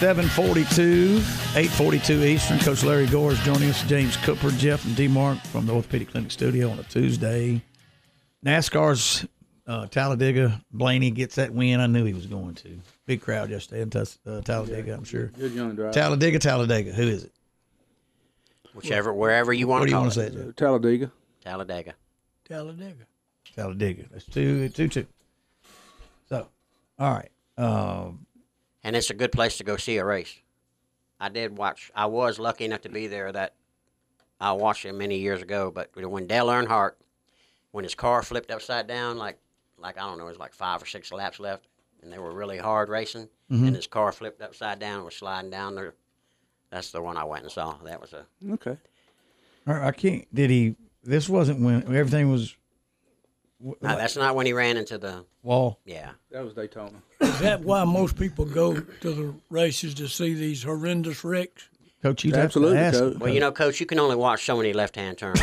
742, 842 Eastern. Coach Larry Gore is joining us. James Cooper, Jeff, and D Mark from the Orthopedic Clinic studio on a Tuesday. NASCAR's uh, Talladega. Blaney gets that win. I knew he was going to. Big crowd yesterday in Tus- uh, Talladega, I'm sure. Good young driver. Talladega, Talladega. Who is it? Whichever, wherever you want What do to you call want to it. say, Jeff? Talladega. Talladega. Talladega. Talladega. That's two, two, two. So, all right. Um, and it's a good place to go see a race. I did watch. I was lucky enough to be there. That I watched it many years ago. But when Dale Earnhardt, when his car flipped upside down, like like I don't know, it was like five or six laps left, and they were really hard racing, mm-hmm. and his car flipped upside down and was sliding down there. That's the one I went and saw. That was a Okay. I can't. Did he? This wasn't when everything was no, that's not when he ran into the wall. yeah. That was Daytona. Is that why most people go to the races to see these horrendous wrecks? Coach, you Absolutely, have to ask. Coach. Well, you know, Coach, you can only watch so many left-hand turns.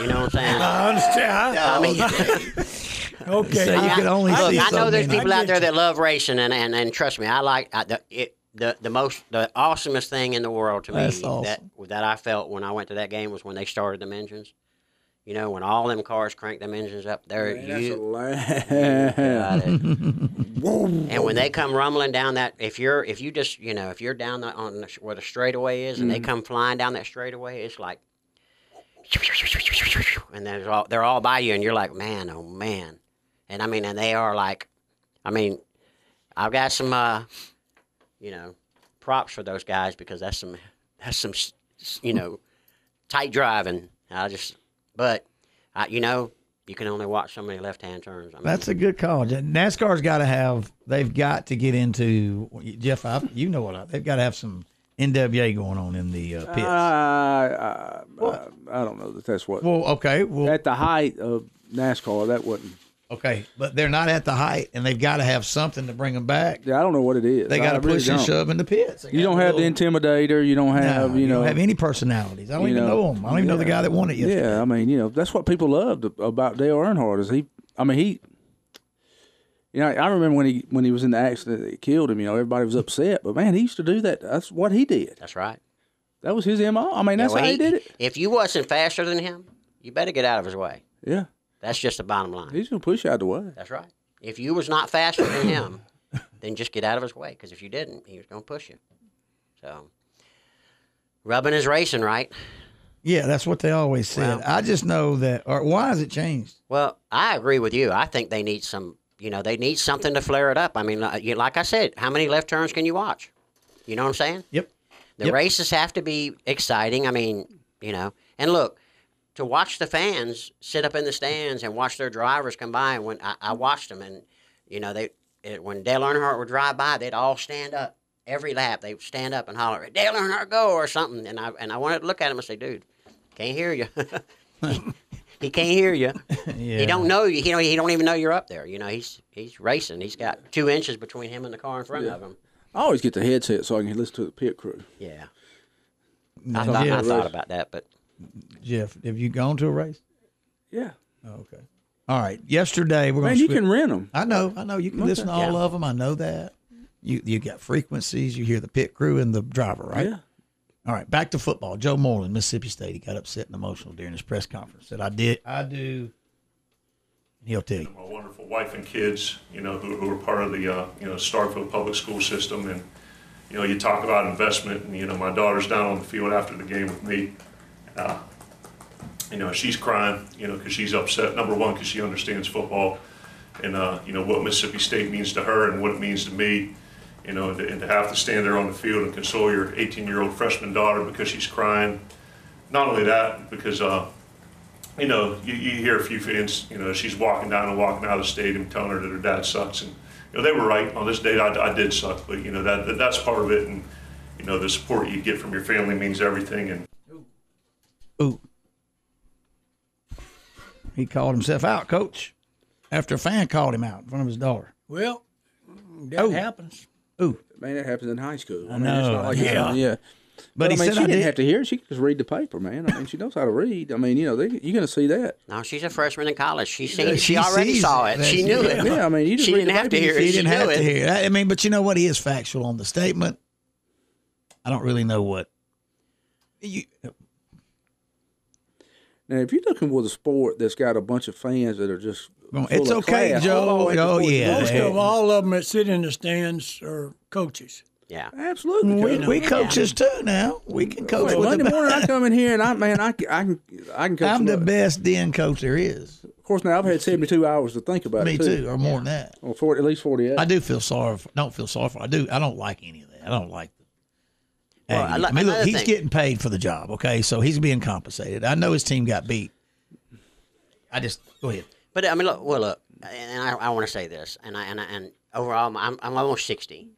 you know what I'm saying? I understand. I mean, okay. So you I- can only Look, see I know there's people out there that love racing, and, and, and trust me, I like I, the, it. The, the most the awesomest thing in the world to me That's that that I felt when I went to that game was when they started them engines. You know, when all them cars crank them engines up there, Man, that's you got it. and when they come rumbling down that, if you're if you just you know if you're down the, on the, where the straightaway is, and they come flying down that straightaway, it's like, and they're all they're all by you, and you're like, man, oh man, and I mean, and they are like, I mean, I've got some, uh, you know, props for those guys because that's some that's some you know tight driving. I just, but I, you know, you can only watch so many left hand turns. I mean, That's a good call. NASCAR's got to have. They've got to get into Jeff. I, you know what? I, they've got to have some NWA going on in the uh, pits. I, I, I, I don't know that that's what. well, okay. Well, At the height of NASCAR, that wasn't. Okay. But they're not at the height, and they've got to have something to bring them back. Yeah, I don't know what it is. They got to really push and don't. shove in the pits. They You don't a have the intimidator. You don't have, No, you know. don't have any personalities. I don't even know, know them. I don't even know the guy that won it yesterday. Yeah, I mean, you know, that's what people loved about Dale Earnhardt is he. I mean, he. You know, I remember when he when he was in the accident that killed him. You know, everybody was upset, but man, he used to do that. That's what he did. that's right. That was his mo. I mean, that's Yeah, well, how he, did it. If you wasn't faster than him, you better get out of his way. Yeah, That's just the bottom line. he's gonna push you out the way. That's right. If you was not faster than him, then just get out of his way. Because if you didn't, he was going to push you. So, rubbing is racing, right? Yeah, that's what they always said. Well- I just know that. Or why has it changed? Well, I agree with you. I think they need some. You know, they need something to flare it up. I mean, like, you, like I said, how many left turns can you watch? You know what I'm saying? Yep. The Yep. races have to be exciting. I mean, you know, and look, to watch the fans sit up in the stands and watch their drivers come by. And when I, I watched them, and you know, they it, when Dale Earnhardt would drive by, they'd all stand up every lap. They would stand up and holler, "Dale Earnhardt, go!" or something. And I and I wanted to look at him and say, "Dude, can't hear you." he can't hear you. Yeah. He don't know you. He don't. He don't even know you're up there. You know, he's he's racing. He's got two inches between him and the car in front of him. I always get the headset so I can listen to the pit crew. Yeah. Now, I thought, I thought about that, but Jeff, have you gone to a race? Yeah, Oh, okay. All right. Yesterday we're going man, to. you can rent them. I know. I know. You can listen to all Yeah. of them. I know that. You you got frequencies. You hear the pit crew and the driver, right? Yeah. All right. Back to football. Joe Moorhead, Mississippi State. He got upset and emotional during his press conference. Said, "I did. I do." He'll tell you. my wonderful wife and kids, you know, who, who are part of the, uh, you know, Starkville public school system. And, you know, you talk about investment and, you know, my daughter's down on the field after the game with me. Uh, you know, she's crying, you know, because she's upset. Number one, because she understands football and, uh, you know, what Mississippi State means to her and what it means to me. You know, and to, and to have to stand there on the field and console your 18-year-old freshman daughter because she's crying. Not only that, because, uh, you know, you, you hear a few fans, you know, she's walking down and walking out of the stadium telling her that her dad sucks. And, you know, they were right. On this date, I, I did suck. But, you know, that, that that's part of it. And, you know, the support you get from your family means everything. And, Ooh. He called himself out, coach, after a fan called him out in front of his daughter. Well, that Oh. happens. Ooh. Man, that happens in high school. I, I mean, it's know, not like yeah. it's, yeah. But I he mean, said she I didn't did. have to hear. it. She could just read the paper, man. I mean, she knows how to read. I mean, you know, they, you're going to see that. no, she's a freshman in college. She seen, Yeah, she, she already saw it. it. She knew it. Yeah, I mean, you just she read didn't the have to hear it. He didn't have knew to hear. it. I mean, but you know what? He is factual on the statement. I don't really know what. You, Now, if you're looking with a sport that's got a bunch of fans that are just well, it's okay, class, Joe. all the Oh, yeah. Most Hey. of all of them that sit in the stands are coaches. Yeah. absolutely. we, Coach. we coaches too now. We can coach Well, with Monday the morning I come in here and I man I can I can I can coach. I'm the some- best den coach there is. Of course, now I've had 72 hours to think about Me it Me too, or more than that. Or 40, at least 48. I do feel sorry. For, don't feel sorry for. I do. I don't like any of that. I don't like. Well. I I, mean, look, he's thing. getting paid for the job. Okay, so he's being compensated. I know his team got beat. I just go ahead. But I mean, look, well, look, and I, I want to say this, and I and I, and overall, I'm I'm almost sixty,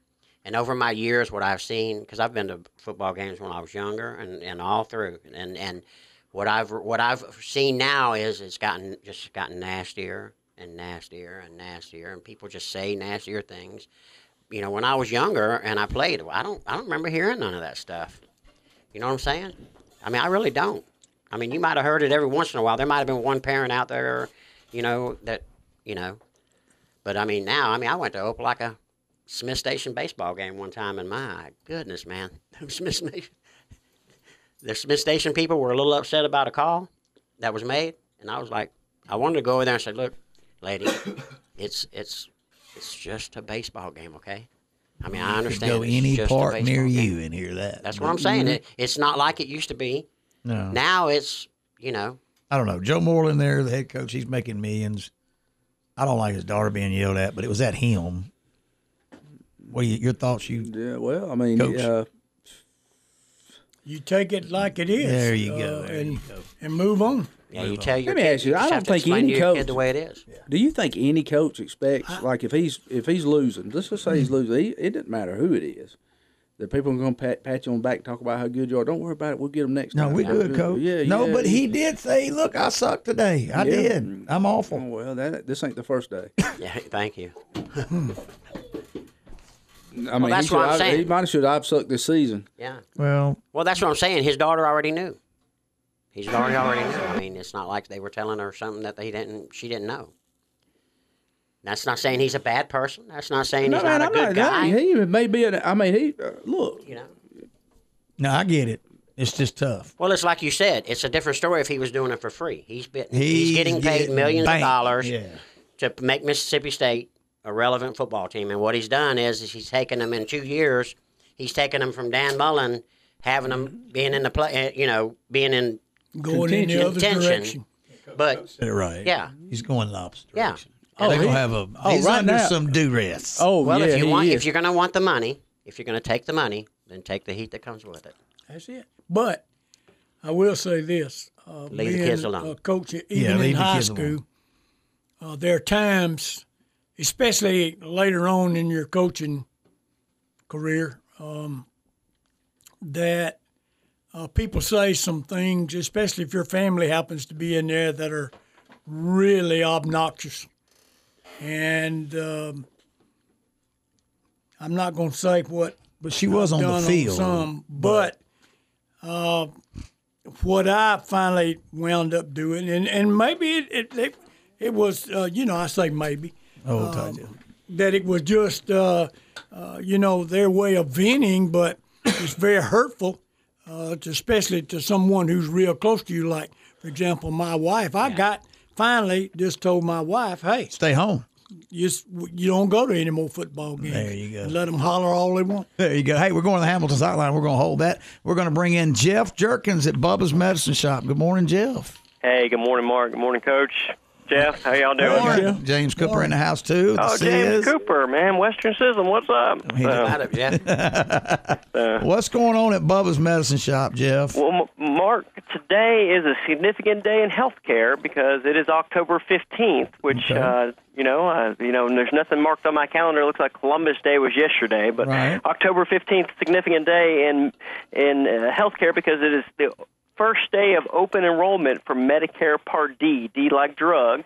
and over my years, what I've seen, because I've been to football games when I was younger, and, and all through, and and what I've what I've seen now is it's gotten just gotten nastier and nastier and nastier, and people just say nastier things. You know, when I was younger and I played, I don't I don't remember hearing none of that stuff. You know what I'm saying? I mean, I really don't. I mean, you might have heard it every once in a while. There might have been one parent out there, you know, that, you know. But I mean, now, I mean, I went to Opelika Smith Station baseball game one time, and my goodness, man, Smith Station, the Smith Station people were a little upset about a call that was made, and I was like, I wanted to go over there and say, look, lady, it's it's it's just a baseball game, okay? I mean, I understand. Go it's any just part near game. you and hear that. That's what I'm saying. It, it's not like it used to be. No, Now it's you know I don't know. Joe Moorhead there, the head coach, he's making millions. I don't like his daughter being yelled at, but it was at him. What are you, your thoughts? You yeah, well, I mean, Coach. uh, You take it like it is. there you uh, go. There and you go. and move on. Yeah, you tell your me kid, ask you, just I don't think any coach- the way it is. do you think any coach expects, like, if he's if he's losing, let's just say he's losing, he, it doesn't matter who it is. The people are going to pat, pat you on the back and talk about how good you are. Don't worry about it. We'll get them next No, time. we Yeah, good, coach. Yeah, no, yeah, but he did say, "Look, I suck today. I Yeah. did. I'm Oh, awful." well, that this ain't the first day. Yeah, thank you. Hmm. I mean, that's he, what I'm I- saying. he might have should I've sucked this season. Yeah. Well, Well, that's what I'm saying. His daughter already knew. His already already knew. I mean, it's not like they were telling her something that they didn't. She didn't know. That's not saying he's a bad person. That's not saying he's man, not a I'm good not. guy. He may be. An, I mean, he uh, look. you know. no, I get it. It's just tough. Well, it's like you said. It's a different story if he was doing it for free. He's been, he's, He's getting paid getting millions banked. of dollars Yeah. to make Mississippi State a relevant football team. And what he's done is, is he's taken them in two years. He's taken them from Dan Mullen having them being in the play, uh, you know, being in. Going in the other Contention. direction. But Said it right. Yeah. He's going the opposite Yeah. direction. Oh, they're he- gonna have a. oh, he's right under now- some duress. Oh well, yeah, if you he want, is. if you're going to want the money, if you're going to take the money, then take the heat that comes with it. That's it. But I will say this: uh, Leave the being kids alone. A coach, even Yeah, in leave the high kids school, uh, there are times, especially later on in your coaching career, um, that uh, people say some things, especially if your family happens to be in there, that are really obnoxious. And um, I'm not going to say what but she was on the field. some, but uh, what I finally wound up doing, and, and maybe it it, it, it was, uh, you know, I say maybe oh, told you. that it was just, uh, uh, you know, their way of venting, but it's very hurtful, uh, to, especially to someone who's real close to you. Like, for example, my wife. I got finally just told my wife, hey, Stay home. you, you don't go to any more football games. There you go. Let them holler all they want. There you go. Hey, we're going to the Hamilton sideline. We're going to hold that. We're going to bring in Jeff Jerkins at Bubba's Medicine Shop. Good morning, Jeff. Hey, good morning, Mark. Good morning, Coach. Jeff, how y'all doing? Morning. James Cooper in the house too. The Oh, James Cooper, man, Western Sizzlin, what's up? He- Uh, Got it, Jeff. What's going on at Bubba's Medicine Shop, Jeff? well, M- Mark, today is a significant day in healthcare because it is October fifteenth, which Okay. uh, you know, uh, you know, and there's nothing marked on my calendar. It looks like Columbus Day was yesterday, but Right. October fifteenth, significant day in in uh, healthcare because it is the first day of open enrollment for Medicare Part D, D like drug.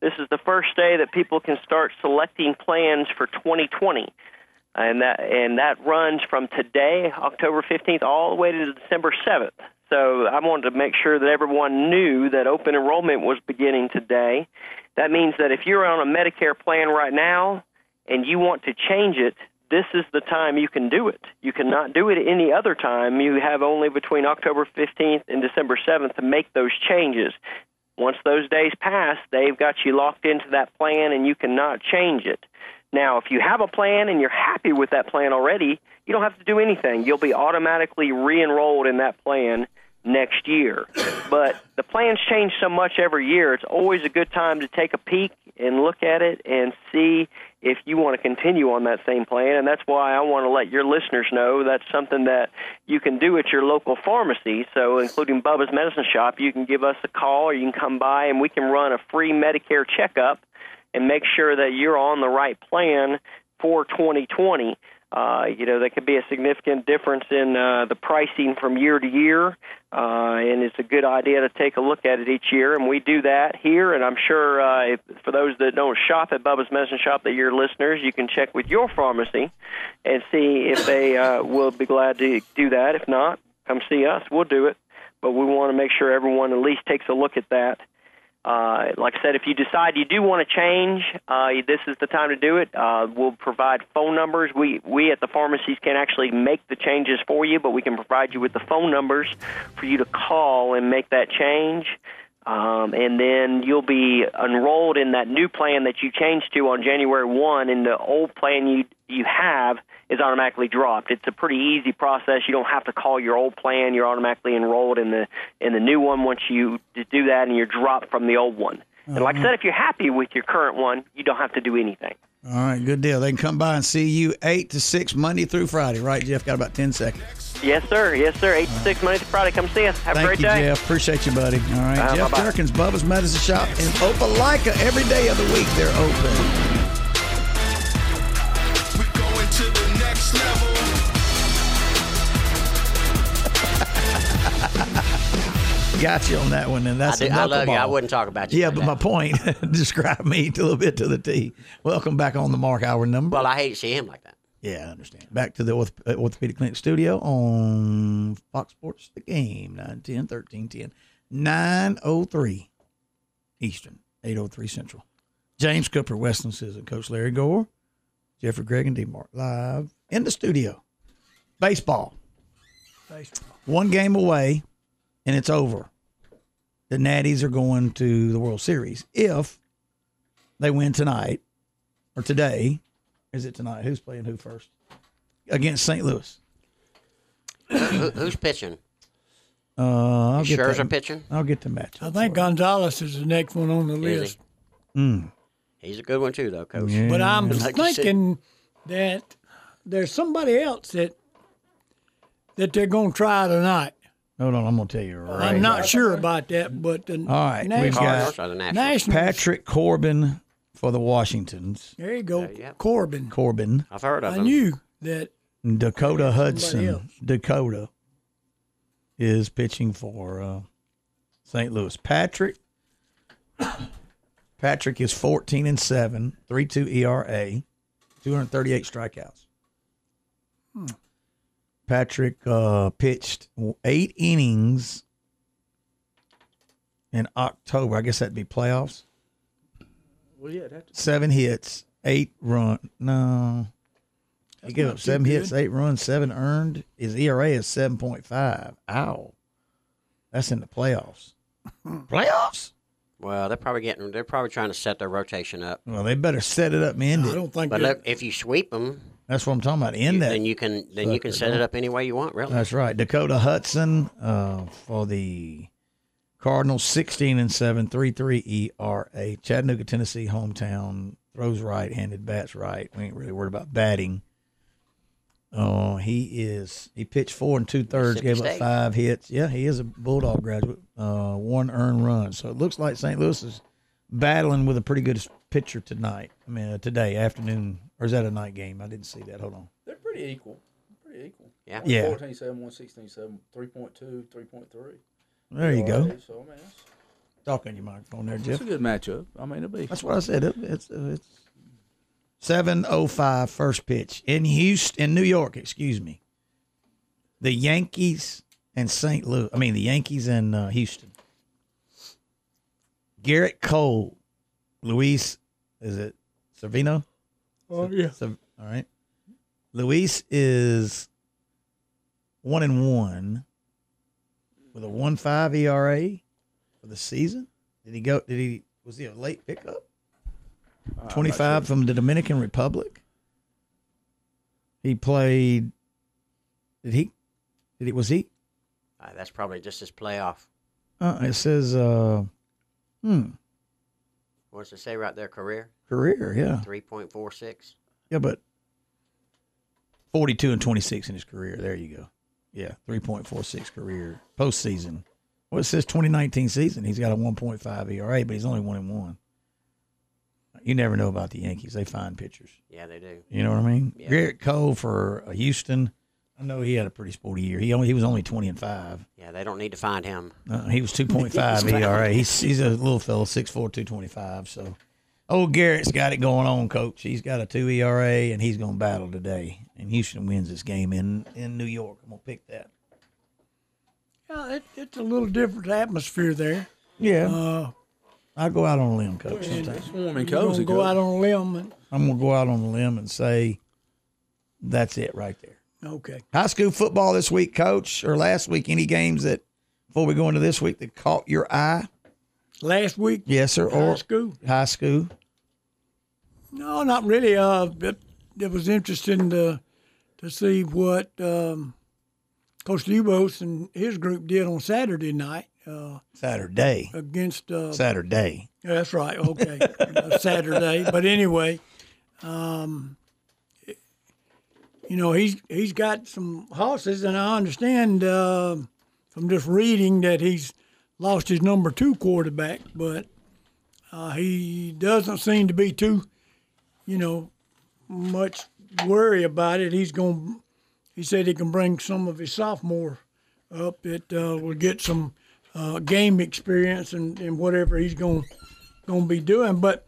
This is the first day that people can start selecting plans for 2020 and that and that runs from today, October 15th, all the way to December 7th. So I wanted to make sure that everyone knew that open enrollment was beginning today. That means that if you're on a Medicare plan right now and you want to change it, this is the time you can do it. You cannot do it any other time. You have only between October 15th and December 7th to make those changes. Once those days pass, they've got you locked into that plan and you cannot change it. Now, if you have a plan and you're happy with that plan already, you don't have to do anything. You'll be automatically re enrolled in that plan next year. But the plans change so much every year, it's always a good time to take a peek and look at it and see if you want to continue on that same plan. And that's why I want to let your listeners know that's something that you can do at your local pharmacy. So, including Bubba's Medicine Shop, you can give us a call or you can come by and we can run a free Medicare checkup and make sure that you're on the right plan for 2020. Uh, you know, there could be a significant difference in uh, the pricing from year to year, uh, and it's a good idea to take a look at it each year. And we do that here, and I'm sure uh, if, for those that don't shop at Bubba's Medicine Shop, that you're listeners, you can check with your pharmacy and see if they uh, will be glad to do that. If not, come see us. We'll do it. But we want to make sure everyone at least takes a look at that. Uh, like I said, if you decide you do want to change, uh, this is the time to do it. Uh, we'll provide phone numbers. We we at the pharmacies can actually make the changes for you, but we can provide you with the phone numbers for you to call and make that change. Um, and then you'll be enrolled in that new plan that you changed to on January one, and the old plan you you have is automatically dropped. It's a pretty easy process. You don't have to call your old plan. You're automatically enrolled in the in the new one once you do that, and you're dropped from the old one. And like I said, if you're happy with your current one, you don't have to do anything. All right, good deal. They can come by and see you eight to six Monday through Friday, right, Jeff? Got about ten seconds. Yes, sir. Yes, sir. Eight to six Monday to Friday. Come see us. Have Thank a great you, day. Jeff. Appreciate you, buddy. All right, Uh, Jeff bye-bye. Durkins, Bubba's Medicine Shop in Opelika. Every day of the week they're open. Got you on that one, and I, that's do, a I love you. I wouldn't talk about you. Yeah, but that. my point, describe me a little bit to the T. Welcome back on the Mark Hour number. Well, I hate to see him like that. Yeah, I understand. Back to the Orth- uh, Orthopedic Clinic studio on Fox Sports The Game, 910, 1310, 903 Eastern, 803 Central. James Cooper, Western Sizzlin, Coach Larry Gore, Jeffrey Gregg, and D Mark live in the studio. Baseball, Baseball. one game away, and it's over. The Natties are going to the World Series if they win tonight or today. Is it tonight? Who's playing who first? Against St. Louis. Who, who's pitching? Uh, I'll get Scherzer that- pitching? I'll get the match. I think Gonzalez is the next one on the Is list. Mm. He's a good one too, though, Coach. Yeah. But I'm Like you said. thinking that there's somebody else that that they're going to try tonight. Hold on, I'm gonna tell you right. I'm not sure about that, but the All right, we've Nationals, got Cardinals or the Nationals? Nationals Patrick Corbin for the Washingtons. there you go, yeah. Corbin. Corbin, I've heard of I him. knew that Dakota else. Hudson. Dakota is pitching for uh, St. Louis. Patrick. Patrick is 14 and 7, 3.2 ERA, 238 strikeouts. Patrick uh, pitched eight innings in October. I guess that'd be playoffs. Well, yeah, that's Seven hits, eight run. No, he gave up seven good. hits, eight runs, seven earned. His ERA is seven point five. Ow, that's in the playoffs. playoffs? Well, they're probably getting. They're probably trying to set their rotation up. Well, they better set it up and end I it. don't think But look, if you sweep them, That's what I'm talking about. End that. then you can then you can set it up any way you want. Really. That's right. Dakota Hudson uh, for the Cardinals, 16 and 7, 3.3 ERA. Chattanooga, Tennessee, hometown. Throws right, handed, bats right. We ain't really worried about batting. Oh, he is. He pitched four and two thirds, gave up five hits. Yeah, he is a Bulldog graduate. Uh, one earned run. So it looks like St. Louis is battling with a pretty good pitcher tonight. I mean, uh, today afternoon, or is that a night game? I didn't see that. Hold on. they're pretty equal. Pretty equal. Yeah. One Yeah. 14 7, 116 7, 3.2, 3.3. There you go. So, I mean, Talk on your microphone there, Jeff. it's a good matchup. I mean, it'll be. That's what I said. It, it's it's seven oh five first pitch in Houston, in New York. Excuse me. The Yankees and St. Louis. I mean, the Yankees and uh, Houston. Gerrit Cole, Luis, is it Servino? Oh yeah, Sev- all right. Luis is one and one with a one five ERA for the season. Did he go? Did he? Was he a late pickup? Twenty five from the Dominican Republic. He played. Did he? Did he? Was he? Uh, that's probably just his playoff. Uh, it says, uh, hmm, What does it say right there? Career career. Yeah, three point four six. yeah, but forty two and twenty six in his career. There you go. Yeah, three point four six career postseason. Well, it says twenty nineteen season. He's got a one point five ERA, but he's only one and one. You never know about the Yankees. They find pitchers. Yeah, they do. You know what I mean? Yeah. Gerrit Cole for uh, Houston. I know he had a pretty sporty year. He only he was only twenty and five. Yeah, they don't need to find him. Uh, he was two point five ERA. He's he's a little fellow, 6'4", 225. So, old Gerrit's got it going on, coach. He's got a two ERA, and he's going to battle today. And Houston wins this game in in New York. I'm gonna pick that. Yeah, it, it's a little different atmosphere there. Yeah, Uh, I'll go out on a limb, coach. and sometime. It's warm and cozy. go out on a limb. And, I'm gonna go out on a limb and say that's it right there. okay. High school football this week, coach, or last week. Any games that before we go into this week that caught your eye? Last week, Yes, sir. high Or school. high school. No, not really. Uh, it, it was interesting to to see what um, Coach Dubos and his group did on Saturday night uh, Saturday. against. Uh, Saturday. Yeah, that's right. Okay, Uh, Saturday. But anyway, um, you know he's he's got some horses, and I understand uh, from just reading that he's lost his number two quarterback, but uh, he doesn't seem to be too, you know, much worry about it. He's going. He said he can bring some of his sophomore up that uh, will get some uh, game experience and, and whatever he's going going to be doing. But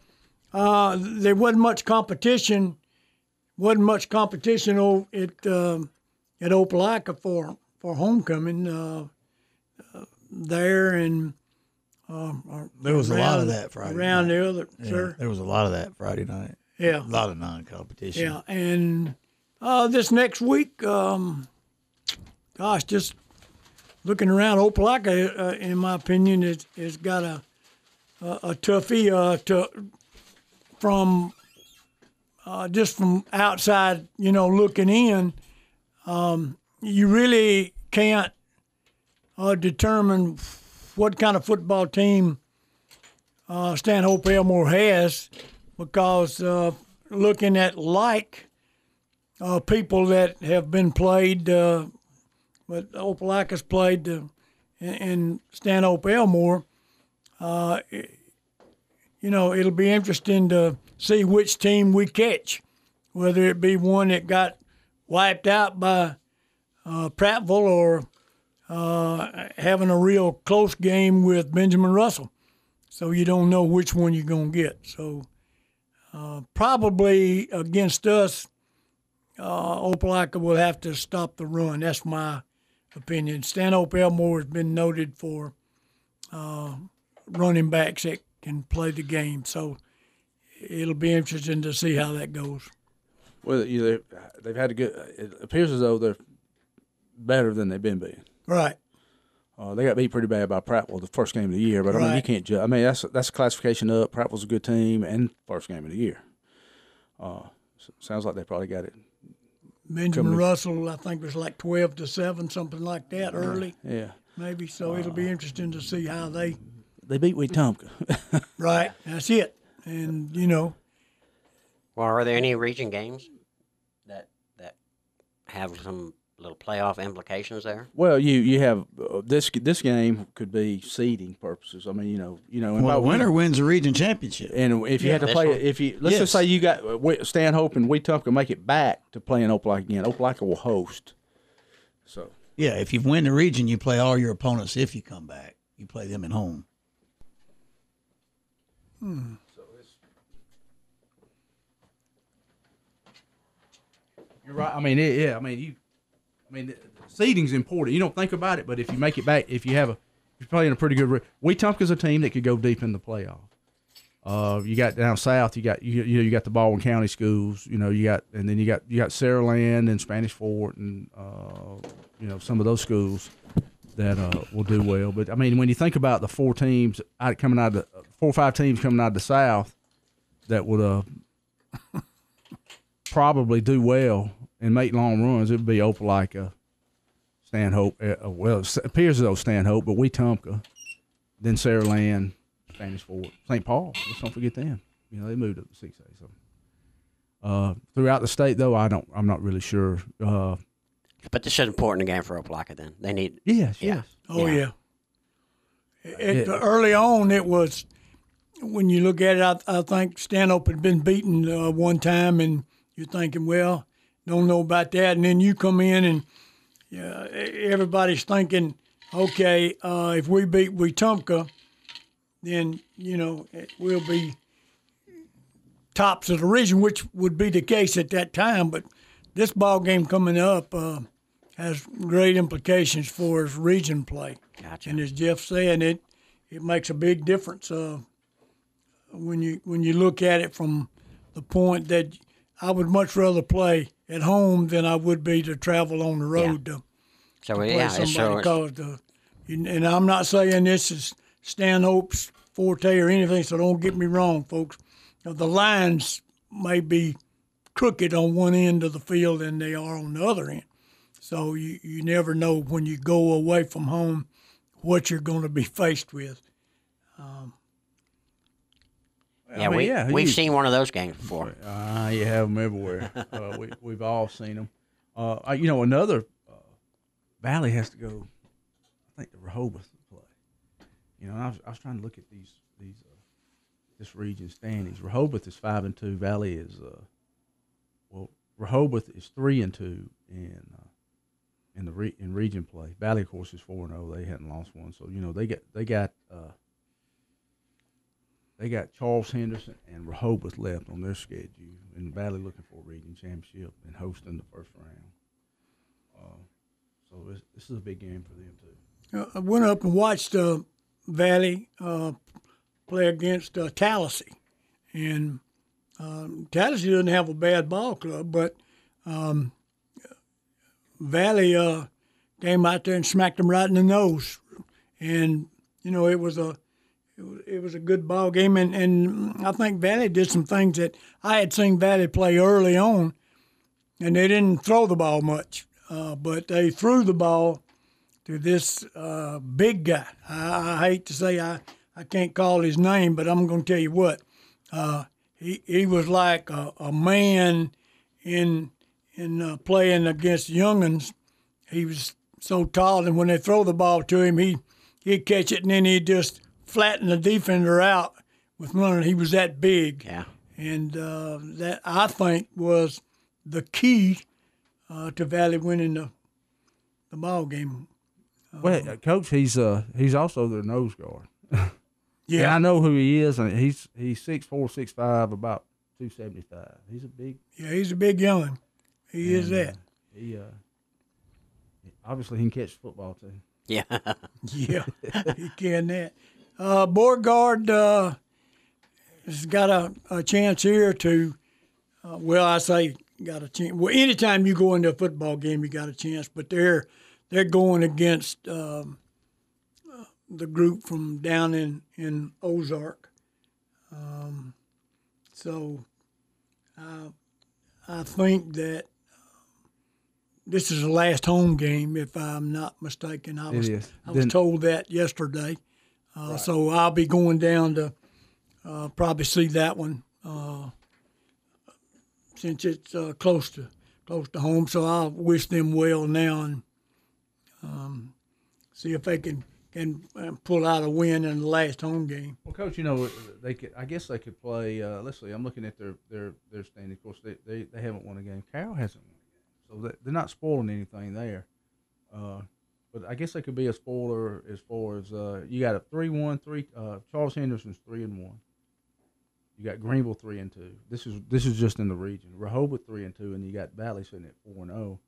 uh, there wasn't much competition. wasn't much competition at um, at Opelika for for homecoming uh, there and. Um, There was a lot of that Friday Around night. the other, Yeah, sir. there was a lot of that Friday night. Yeah. A lot of non-competition. Yeah, and uh, this next week, um, gosh, just looking around, Opelika, uh, in my opinion, has, has got a a, a toughie uh, to from uh, just from outside, you know, looking in. Um, you really can't uh, determine what kind of football team uh, Stanhope Elmore has because uh, looking at like uh, people that have been played, uh, but Opelika's played uh, in, in Stanhope Elmore, uh, it- you know, it'll be interesting to see which team we catch, whether it be one that got wiped out by Prattville or uh, having a real close game with Benjamin Russell. So you don't know which one you're going to get. So uh, probably against us, uh, Opelika will have to stop the run. That's my opinion. Stanhope Elmore has been noted for uh, running backs that can play the game. So it'll be interesting to see how that goes. Well, you know, they've, had a good. It appears as though they're better than they've been being. Right. Uh, they got beat pretty bad by Prattville the first game of the year, but I mean you can't judge. I mean that's that's a classification up. Prattville's a good team and first game of the year. Uh, s- sounds like they probably got it. Benjamin Coming- Russell, I think, was like 12 to 7, something like that early, Yeah, maybe. So it'll be interesting to see how they. they beat Wetumpka. Right. That's it. And, you know, Well, are there any region games that that have some little playoff implications there? well, you you have uh, this this game could be seeding purposes. I mean, you know, you know, and Well, by the winner wins the region championship. And if you had to play, one. if you let's Yes. just say you got uh, we- Stanhope and Wetumpka make it back to playing Opelika again, Opelika will host. So Yeah, if you win the region, you play all your opponents. If you come back, you play them at home. you're right. I mean, it, yeah. I mean, you. I mean, seeding's important. You don't think about it, but if you make it back, if you have a, you're playing a pretty good, re- Wetumpka's a team that could go deep in the playoff. Uh, you got down south, you got you, you know you got the Baldwin County schools. You know you got and then you got you got Saraland and Spanish Fort and uh, you know some of those schools that uh, will do well. But I mean, when you think about the four teams out coming out of the, four or five teams coming out of the south that would uh, probably do well and make long runs, it would be Opelika, Stanhope. Uh, well, it appears as though Stanhope, but we Wetumpka, then Saraland, Spanish Fort, St. Paul. Let's don't forget them. You know, they moved up to six A. So uh, throughout the state, though, I don't. I'm not really sure. Uh, But this is an important game for Opelika. Then they need. yes, Yeah. yes. Oh Yeah. yeah. It, Early on, it was when you look at it. I, I think Stanhope had been beaten uh, one time, and you're thinking, well, don't know about that. And then you come in, and yeah, e- everybody's thinking, okay, uh, if we beat Wetumpka, then you know it will be tops of the region, which would be the case at that time. But this ball game coming up uh, has great implications for his region play. Gotcha. And as Jeff said, it it makes a big difference uh, when you when you look at it from the point that I would much rather play at home than I would be to travel on the road to So play yeah, somebody. so the, and and I'm not saying this is Stanhope's forte or anything, so don't get me wrong, folks. Now, The lines may be crooked on one end of the field than they are on the other end. So you, you never know when you go away from home what you're going to be faced with. Um, yeah, I mean, we yeah, we've you- seen one of those games before. Ah, you have them everywhere. uh, we, we've all seen them. Uh, uh, you know, another uh, Valley has to go. I think the Rehobeth to play. You know, I was, I was trying to look at these these uh, this region standings. Rehobeth is five and two. Valley is uh, well, Rehobeth is three and two in uh, in the re- in region play. Valley, of course, is four and zero. They hadn't lost one, so you know they got they got. They got Charles Henderson and Rehobeth left on their schedule, and Valley looking for a region championship and hosting the first round. Uh, so this, this is a big game for them too. Uh, I went up and watched uh, Valley uh, play against uh, Tallassee, and um, Tallassee doesn't have a bad ball club, but um, Valley uh, came out there and smacked them right in the nose, and you know it was a it was, it was a good ball game, and, and I think Valley did some things that I had seen Valley play early on, and they didn't throw the ball much, uh, but they threw the ball to this uh, big guy. I, I hate to say I, I can't call his name, but I'm going to tell you what. Uh, he he was like a, a man in in uh, playing against youngins. He was so tall, and when they throw the ball to him, he he'd catch it, and then he'd just flatten the defender out with running. He was that big Yeah. and uh, that I think was the key uh, to Valley winning the the ball game. Well, uh, coach, he's uh he's also their nose guard. Yeah, And I know who he is, and he's he's six four, six five, about two seventy five. He's a big. yeah, he's a big young. He is that. uh, he uh, obviously he can catch football too. Yeah. Yeah, he can that. Uh, Beauregard uh, has got a, a chance here to. Uh, well, I say got a chance. Well, anytime you go into a football game, you got a chance. But they're they're going against um, uh, the group from down in in Ozark. Um, so, I I think that this is the last home game, if I'm not mistaken. I It was is. I was Then- told that yesterday, uh, so I'll be going down to uh, probably see that one uh, since it's uh, close to close to home. So I'll wish them well now and um, see if they can can uh, pull out a win in the last home game. Well, coach, you know they could. I guess they could play. Uh, let's see. I'm looking at their their their standing. Of course, they, they, they haven't won a game. Carroll hasn't won a game, so they, they're not spoiling anything there. But I guess they could be a spoiler as far as uh, you got a three one three. Uh, Charles Henderson's three and one. You got Greenville three and two. This is this is just in the region. Rehobeth three and two, and you got Valley sitting at four and zero.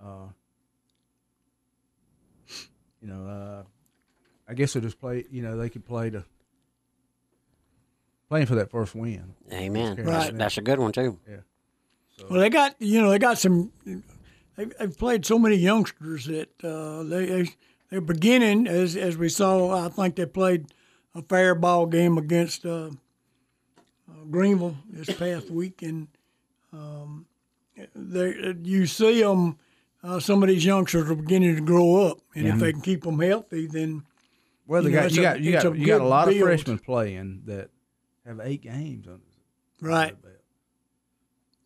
Uh, you know, uh, I guess they just play. You know, they could play to playing for that first win. Amen. Right. That's, that's a good one too. Yeah. Well, they got you know they got some. They, they've played so many youngsters that uh, they, they they're beginning as as we saw. I think they played a fair ball game against uh, uh, Greenville this past week, and um, they you see them. Uh, some of these youngsters are beginning to grow up, and if they can keep them healthy, then Well, they You know, got you a- got you got a you got a lot of freshmen playing that have eight games under the right. belt.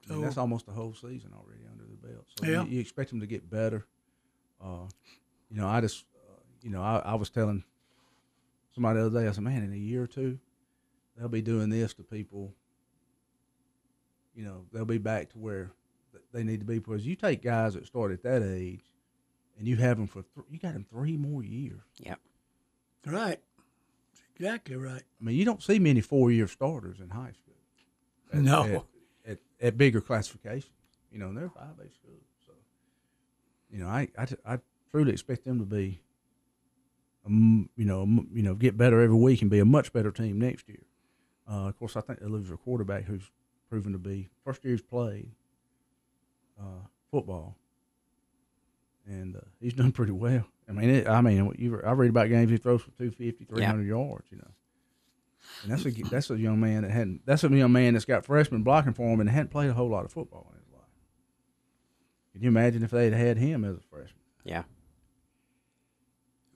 I mean, So- that's almost a whole season already under the belt. So Yeah. you, you expect them to get better. Uh, you know, I just, uh, you know, I, I was telling somebody the other day, I said, man, in a year or two, they'll be doing this to people. You know, they'll be back to where they need to be. Because you take guys that start at that age, and you have them for th- you got them three more years. Yep. Right. Exactly right. I mean, you don't see many four-year starters in high school. At, No. At, at, at bigger classifications, you know, and they're five A schools. So, you know, I, I, I truly expect them to be, um, you know, um, you know, get better every week and be a much better team next year. Uh, of course, I think they lose their quarterback, who's proven to be first year's played uh, football, and uh, he's done pretty well. I mean, it, I mean, you, I read about games he throws for 250, 300 yards, you know. And that's a that's a young man that hadn't. That's a young man that's got freshman blocking for him and hadn't played a whole lot of football in his life. Can you imagine if they had had him as a freshman? Yeah.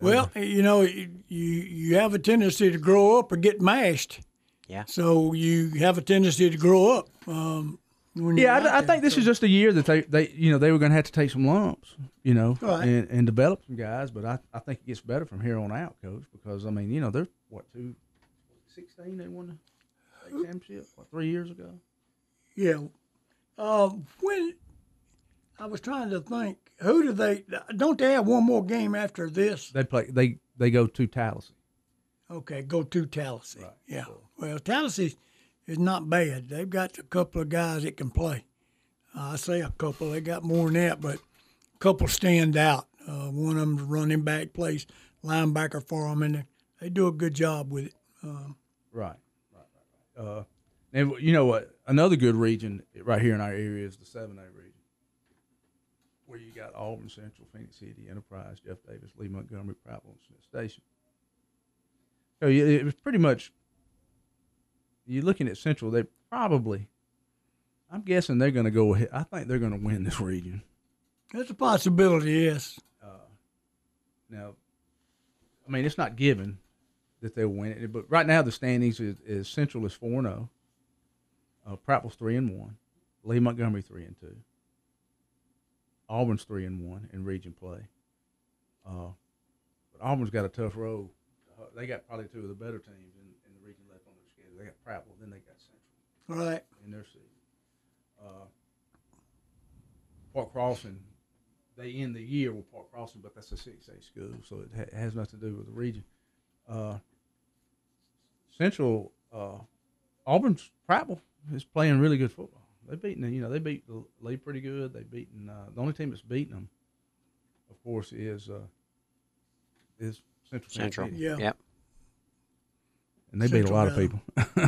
Well, you know, you you have a tendency to grow up or get mashed. Yeah. So you have a tendency to grow up. Um, Yeah, I, I think this is just a year that they, they you know they were going to have to take some lumps, you know, Right. and, and develop some guys. But I, I think it gets better from here on out, coach, because I mean you know they're what two, sixteen they won the state championship what three years ago. Yeah. Uh, when I was trying to think, who do they? Don't they have one more game after this? They play they they go to Tallassee. Okay, go to Tallassee. Yeah. Well, Tallassee is not bad. They've got a couple of guys that can play. Uh, I say a couple. They got more than that, but a couple stand out. Uh, one of them's running back, plays linebacker for them, and they, they do a good job with it. Um, Right, right, right, right. Uh, and you know what? Another good region right here in our area is the seven A region, where you got Auburn Central, Phenix City, Enterprise, Jeff Davis, Lee Montgomery, Prattville, and Smith Station. So it was pretty much. You're looking at Central. They probably, I'm guessing they're going to go ahead. I think they're going to win this region. that's a possibility, yes. Now, I mean, it's not given that they'll win it, but right now the standings is, is Central is four and zero, uh, Prattville's three and one, Lee Montgomery three and two, Auburn's three and one in region play. Uh, but Auburn's got a tough road. Uh, they got probably two of the better teams in, in the region left on their schedule. They got Prattville, then they got Central Right. in their season. Uh, Park Crossing, they end the year with Park Crossing, but that's a six A school, so it ha- has nothing to do with the region. Uh, Central, uh, Auburn's Prattville is playing really good football. They beaten, you know, they beat the Lee pretty good. They've beaten uh, the only team that's beaten them, of course, is uh, is Central. Central. Yeah. Yep. and they beat a Central lot of people.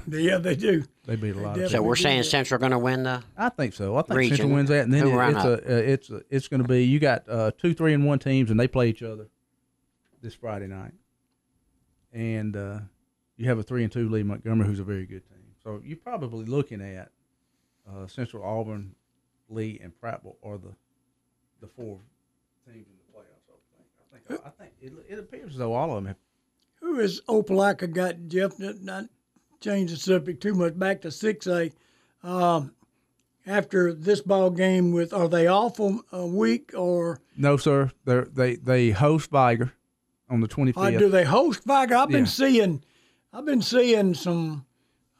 Yeah, they do. they beat a They lot of definitely So we're saying that. Central going to win the. I think so. I think region. Central wins that, and then it, it's a, uh, it's a, it's going to be you got uh, two, three, and one teams, and they play each other this Friday night, and uh, you have a three and two Lee Montgomery, who's a very good team. So you're probably looking at uh, Central Auburn, Lee, and Prattville are the the four teams in the playoffs. I think. I think. I think it, it appears as though all of them have. Who is Opelika got, Jeff? Not, change the subject too much. Back to 6A. Um, after this ball game, with are they off a a week or No, sir. They they they host Vigor on the twenty fifth. or do they host Vigor? I've been seeing, I've been seeing some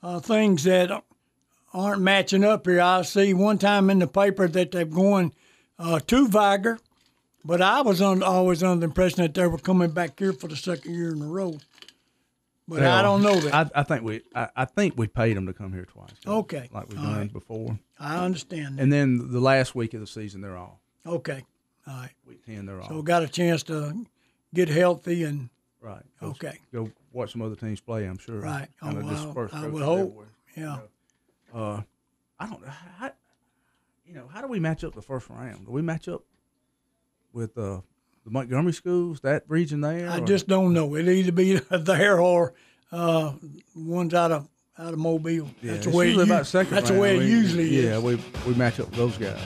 uh, things that aren't matching up here. I see one time in the paper that they're going uh, to Vigor, but I was on, always under the impression that they were coming back here for the second year in a row. But I don't know that. I, I think we I, I think we paid them to come here twice. Okay. like we've All done right. before. I understand that. And then the last week of the season, they're off. Okay. All right. Week ten, they're off. So got a chance to get healthy and Right. Go- Okay. Go watch some other teams play. I'm sure. Right. Oh, well, I would hope. everywhere. Yeah. Uh, I don't know. How, you know, how do we match up the first round? Do we match up with uh, the Montgomery schools, that region there? I or- just don't know. It'll either be there or uh, ones out of out of Mobile. yeah, that's the way. It, usually about second that's the round. way it We- usually Yeah, is. we we match up with those guys.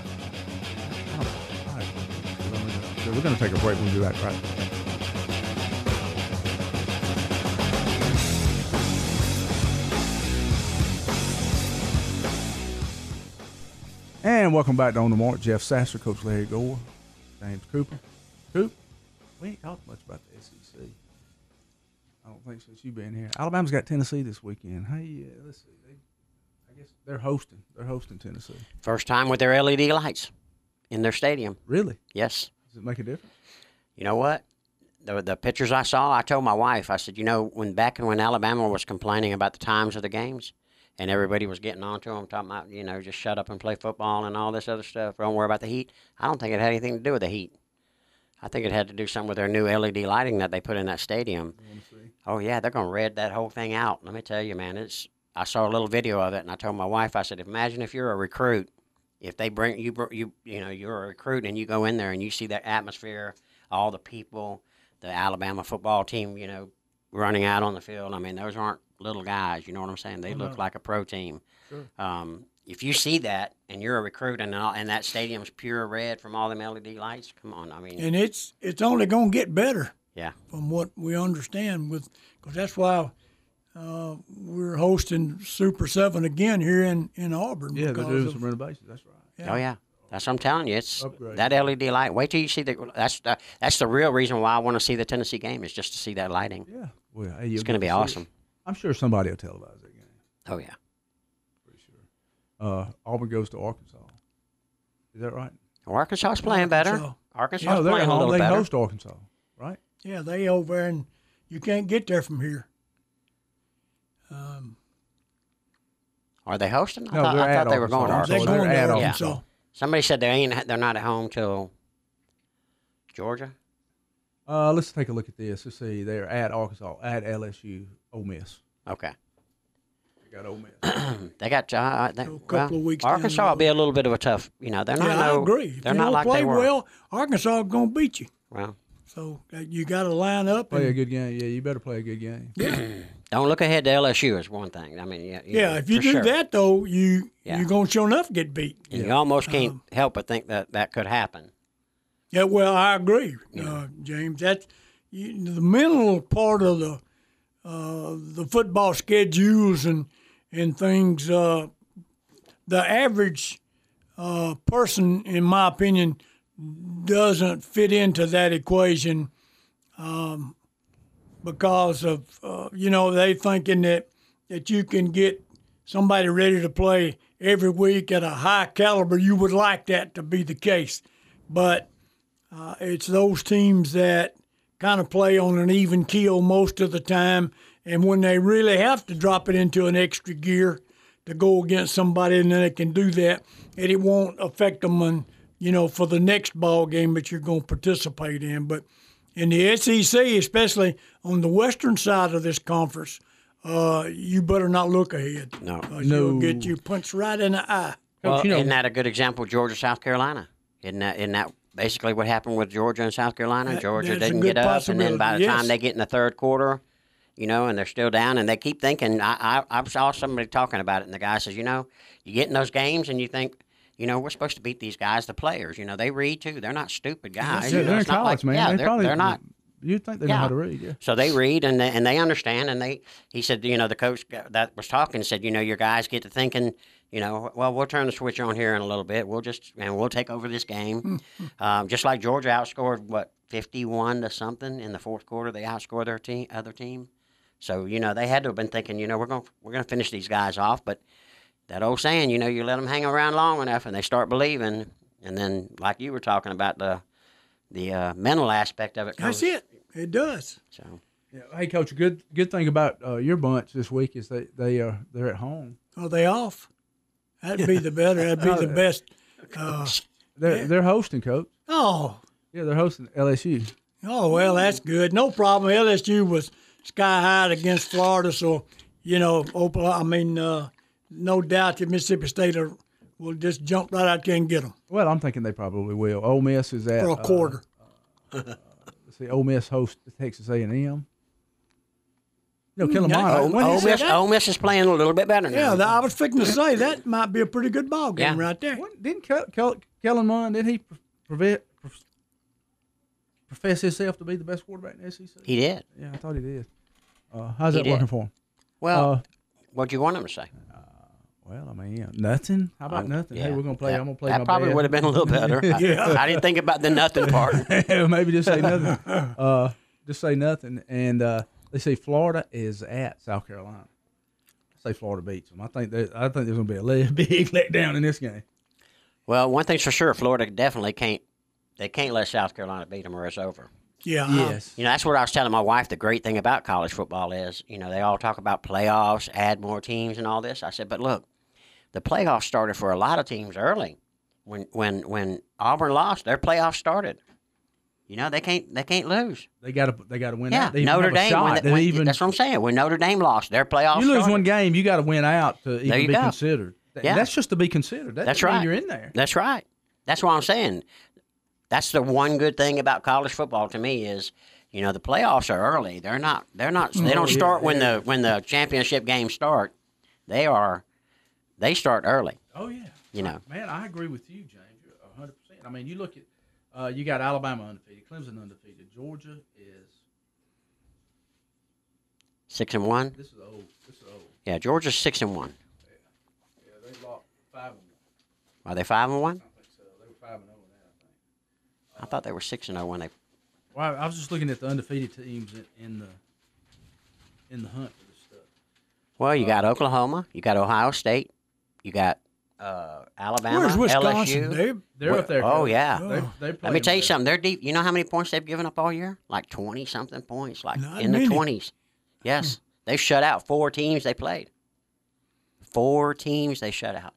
All right. All right. We're going to take a break. When We'll be back right. And welcome back to On the Mark. Jeff Sasser, Coach Larry Gore, James Cooper. Coop, we ain't talked much about the SEC. I don't think since you've been here. Alabama's got Tennessee this weekend. Hey, uh, let's see. They, I guess they're hosting. They're hosting Tennessee. First time with their LED lights in their stadium. Really? Yes. Does it make a difference? You know what? The, the pictures I saw, I told my wife, I said, you know, when back when Alabama was complaining about the times of the games, and everybody was getting on to them, talking about, you know, just shut up and play football and all this other stuff. Don't worry about the heat. I don't think it had anything to do with the heat. I think it had to do something with their new LED lighting that they put in that stadium. Oh yeah, they're gonna red that whole thing out. Let me tell you, man, it's. I saw a little video of it, and I told my wife, I said, imagine if you're a recruit, if they bring you, you, you know, you're a recruit, and you go in there and you see that atmosphere, all the people, the Alabama football team, you know, running out on the field. I mean, those aren't little guys. You know what I'm saying? They look like a pro team. Um, if you see that and you're a recruit and all, and that stadium's pure red from all them LED lights, come on. I mean, and it's it's only going to get better yeah. from what we understand with because that's why uh, we're hosting Super Seven again here in in Auburn. Yeah, they're doing of- some renovations. That's right. Oh yeah, that's what I'm telling you. It's Upgrade. that LED light. Wait till you see the. That's the, that's the real reason why I want to see the Tennessee game is just to see that lighting. Yeah. Well, hey, It's going to be awesome. it. Awesome. I'm sure somebody will televise that game. Oh yeah. Pretty sure. Uh, Auburn goes to Arkansas. Is that right? Arkansas's playing better. Arkansas. Arkansas's No, they're playing at a home. little They better. host Arkansas, right? Yeah, they over there, and you can't get there from here. Are they hosting? I No, thought, they're I at thought they were going to Arkansas. They're they're going at to Arkansas. Arkansas. Somebody said they ain't. They're not at home till Georgia. Uh, let's take a look at this. Let's see. They're at Arkansas, at LSU, Ole Miss. Okay. They got Ole Miss. They got uh, they, A couple well, of weeks down Arkansas will be a little bit of a tough. You know, they're not. Yeah, no, I agree. They're you not don't like play they were. well, Arkansas is going to beat you. well, So uh, you got to line up. play a good game. Yeah, you better play a good game. don't look ahead to LSU is one thing. I mean, yeah, yeah, if you do sure. that though, you Yeah. you're going to sure enough get beat. And you almost can't Um, help but think that that could happen. Yeah, well, I agree, uh, James. That's you, the mental part of the uh, the football schedules and and things. Uh, the average uh, person, in my opinion, doesn't fit into that equation um, because of uh, you know they thinking that that you can get somebody ready to play every week at a high caliber. You would like that to be the case, but uh, it's those teams that kind of play on an even keel most of the time, and when they really have to drop it into an extra gear to go against somebody, and then they can do that, and it won't affect them, on, you know, for the next ball game that you're going to participate in. But in the SEC, especially on the western side of this conference, uh, you better not look ahead. No, you'll No. get you punched right in the eye. Well, you know- isn't that a good example? Georgia, South Carolina. Isn't that, isn't that basically what happened with Georgia and South Carolina? That- Georgia didn't get up, and then by the possibility, time they get in the third quarter, you know, and they're still down, and they keep thinking. I, I, I saw somebody talking about it, and the guy says, you know, you get in those games, and you think. You know, we're supposed to beat these guys, the players. You know, they read too. They're not stupid guys. Yeah, You know, they're in not college, like- man. Yeah, they they're, probably, they're not. You'd think they know how to read, yeah. So they read and they, and they understand and they he said you know the coach that was talking said you know your guys get to thinking you know well we'll turn the switch on here in a little bit we'll just and we'll take over this game um, just like Georgia outscored what fifty one to something in the fourth quarter they outscored their team other team so you know they had to have been thinking you know we're going to we're going to finish these guys off but that old saying you know you let them hang around long enough and they start believing and then like you were talking about the the uh, mental aspect of it That's comes- it. It does. so. yeah. Hey, coach, a good good thing about uh, your bunch this week is they they uh, they're at home. Are they off? That'd be the better. That'd be the best. Uh, They're they're hosting, coach. oh, Yeah, they're hosting LSU. Oh well, that's good. No problem. LSU was sky high against Florida, so you know, Oklahoma. I mean, uh, no doubt that Mississippi State are, will just jump right out there and get them Well, I'm thinking they probably will. Ole Miss is at for a uh, quarter. let's see, Ole Miss hosts Texas A&M. No, Killamont. Ole, when Ole is Miss, that? Ole Miss is playing a little bit better now. yeah, that, I was fixing to say that might be a pretty good ball game Yeah. right there. When, didn't Kel, Kel, Kellen Mond, didn't he pro- prove- profess himself to be the best quarterback in the SEC? he did. yeah, I thought he did. Uh, how's He that did. working for him? Well, Uh, what'd you want him to say? well, I mean, yeah, nothing. How about Um, nothing? Hey, we're gonna play. That- I'm gonna play. That my probably bad. would have been a little better. I, I didn't think about the nothing part. Maybe just say nothing. Uh, just say nothing. And uh, they say Florida is at South Carolina. I say Florida beats them. I think that I think there's gonna be a big letdown in this game. Well, one thing's for sure, Florida definitely can't. They can't let South Carolina beat them, or it's over. Yeah, uh, You know, that's what I was telling my wife. The great thing about college football is, you know, they all talk about playoffs, add more teams, and all this. I said, but look, the playoffs started for a lot of teams early. When when when Auburn lost, their playoffs started. You know, they can't they can't lose. They got to they got to win. Yeah, out. They Notre Dame. shot. When, They when- even that's what I'm saying. When Notre Dame lost, their playoffs. you lose started. one game, you got to win out to even be go. considered. Yeah. That's just to be considered. That That's right. You're in there. That's right. That's what I'm saying. That's the one good thing about college football to me is, you know, the playoffs are early. They're not. They're not. They Oh, don't start when the when the championship games start. They are. They start early. Oh yeah. You know. Man, I agree with you, James. You're 100. percent I mean, you look at uh, you got Alabama undefeated, Clemson undefeated, Georgia is Six and one. this is old. This is old. Yeah, Georgia's six and one. Yeah, they lost five and one. Are they five and one? I think so. They were five and zero in that. I think. I thought they were six and zero when they. Well, I was just looking at the undefeated teams in, in the in the hunt for this stuff. Well, you got Oklahoma. You got Ohio State. You got uh, Alabama. where's Wisconsin, LSU. Dave? They're Well, up there. oh, Coach. yeah. They, they Let me tell you well. something. They're deep. You know how many points they've given up all year? Like twenty something points. Like Not in the twenties. Yes, they've shut out four teams they played. Four teams they shut out.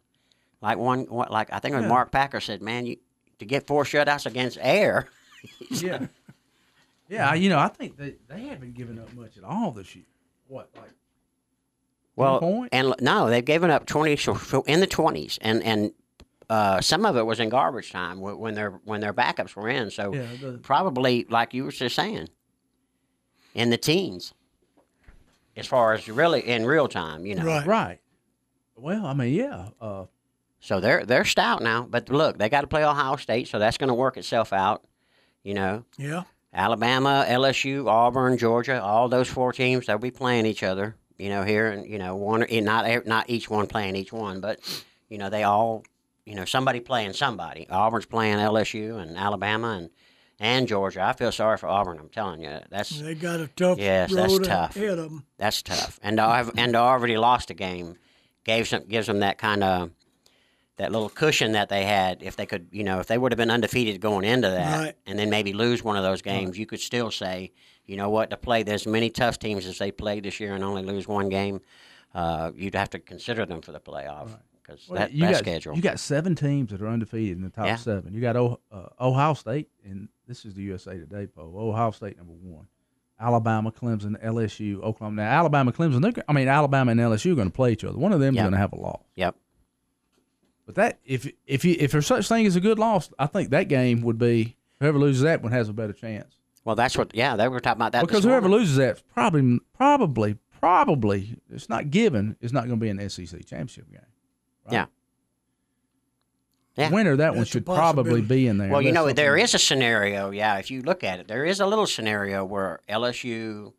Like one, what? Like I think when Mark Packer said, "Man, you to get four shutouts against Air." Yeah. Yeah, you know, I think they, they haven't given up much at all this year. What, like Well, points? and no, they've given up twenty so, so in the twenties, and and uh, some of it was in garbage time when their when their backups were in. So Yeah, the- probably like you were just saying, in the teens, as far as really in real time, you know. Right. right? Well, I mean, yeah. Uh, So they're they're stout now, but look, they got to play Ohio State, so that's going to work itself out. You know, Yeah. Alabama, LSU, Auburn, Georgia, all those four teams they'll be playing each other. You know, here and you know one eh, not not each one playing each one, but you know they all you know somebody playing somebody. Auburn's playing LSU and Alabama and and Georgia. I feel sorry for Auburn. I'm telling you, that's They got a tough Yes, that's tough. of them. that's tough. And to, have- and to already lost a game gave some gives them that kind of that little cushion that they had. If they could, you know, if they would have been undefeated going into that, Right. and then maybe lose one of those games, you could still say, you know what, to play as many tough teams as they played this year and only lose one game, uh, you'd have to consider them for the playoff because well, that, you that got schedule. you got seven teams that are undefeated in the top Yeah. seven. You got o, uh, Ohio State, and this is the USA Today poll. Ohio State number one, Alabama, Clemson, LSU, Oklahoma. Now Alabama, Clemson. I mean, Alabama and LSU are going to play each other. One of them is Yep. going to have a loss. yep. But that if if you if there's such thing as a good loss, I think that game would be whoever loses that one has a better chance. Well, that's what. Yeah, they were talking about that because this whoever loses that probably probably probably it's not given it's not going to be an SEC championship game. Yeah. Yeah. The winner that one That's a should probably be in there. Well, you know, there is a scenario. Yeah, if you look at it, there is a little scenario where LSU,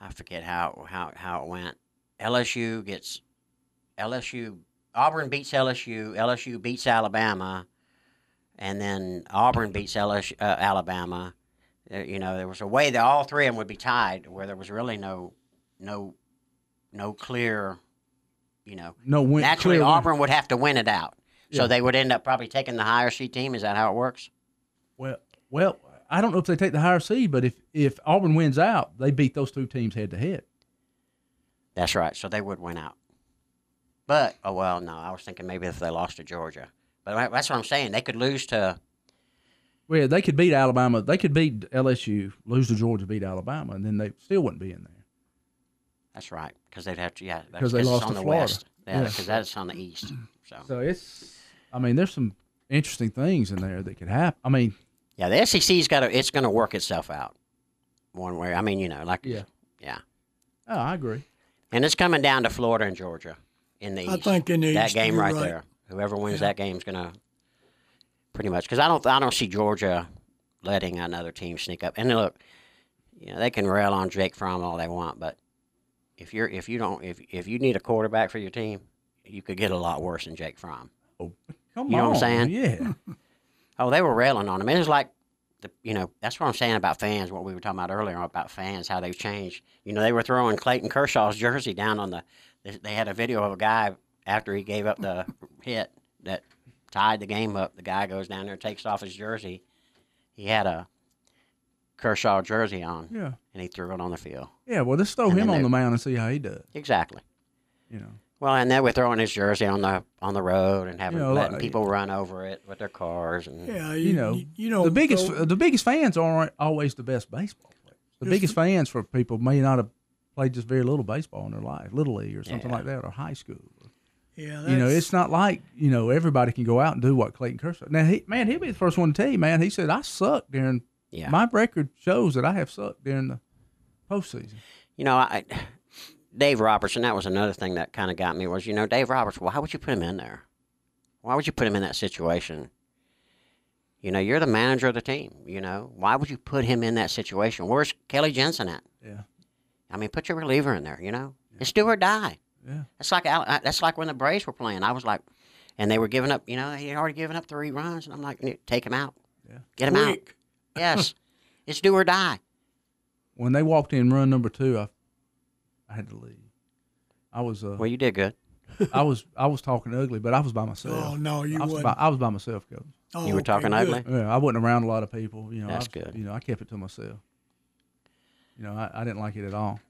I forget how how how it went. LSU gets LSU. Auburn beats LSU. LSU beats Alabama, and then Auburn beats LSU, uh, Alabama. Uh, you know, there was a way that all three of them would be tied, where there was really no no no clear. You know, no win. naturally win. Auburn would have to win it out. So Yeah. they would end up probably taking the higher seed team. Is that how it works? Well, well, I don't know if they take the higher seed, but if if Auburn wins out, they beat those two teams head to head. That's right. So they would win out. But oh well, no. I was thinking maybe if they lost to Georgia. But that's what I'm saying. They could lose to. Well, they could beat Alabama. They could beat LSU, lose to Georgia, beat Alabama, and then they still wouldn't be in there. That's right, because they'd have to. Yeah, that's 'Cause they lost on to the Florida. west. Yeah, Yeah. because that's on the east. So So it's. I mean, there's some interesting things in there that could happen. I mean, yeah, the SEC's got to. It's going to work itself out. One way. I mean, you know, like Yeah. yeah, oh, I agree. and it's coming down to Florida and Georgia in the I east. think in the that East, game right, right. there. Whoever wins that game is going to pretty much because I don't. I don't see Georgia letting another team sneak up. And look, you know, they can rail on Jake Fromm all they want, but if you're if you don't if if you need a quarterback for your team, you could get a lot worse than Jake Fromm. Oh, Come You know what I'm saying? Yeah. Oh, they were railing on him. It was like, the, you know, that's what I'm saying about fans. What we were talking about earlier about fans, how they've changed. You know, they were throwing Clayton Kershaw's jersey down on the. They, they had a video of a guy after he gave up the hit that tied the game up. The guy goes down there, takes off his jersey. He had a Kershaw jersey on, yeah. and he threw it on the field. Yeah. Well, let's throw And him on they- the mound and see how he does. Exactly. You know. Well, and then we're throwing his jersey on the on the road and having You know, letting like- people run over it with their cars and Yeah, You know, you know the biggest go- the biggest fans aren't always the best baseball players. The Just- biggest fans for people may not have played just very little baseball in their life, little league or something Yeah. like that, or high school. yeah, You know, it's not like you know everybody can go out and do what Clayton Kershaw. Now, he, man, he'll be the first one to tell you, man. He said I sucked during. yeah. My record shows that I have sucked during the postseason. You know, I, Dave Robertson. That was another thing that kind of got me was you know Dave Roberts. Why would you put him in there? Why would you put him in that situation? You know, you're the manager of the team. You know, why would you put him in that situation? Where's Kenley Jansen at? Yeah, I mean, put your reliever in there. You know, it's do or die. yeah. That's like uh, that's like when the Braves were playing. I was like, and they were giving up. You know, he had already given up three runs, and I'm like, take him out. Yeah. Get him out. Yes, it's do or die. When they walked in run number two, I, I had to leave. I was uh, Well, you did good. I was I was talking ugly, but I was by myself. Oh no, you I was by, I was by myself, coach. Oh, You were talking good. ugly? Yeah, I wasn't around a lot of people. You know, That's I was- good. You know, I kept it to myself. You know, I, I didn't like it at all.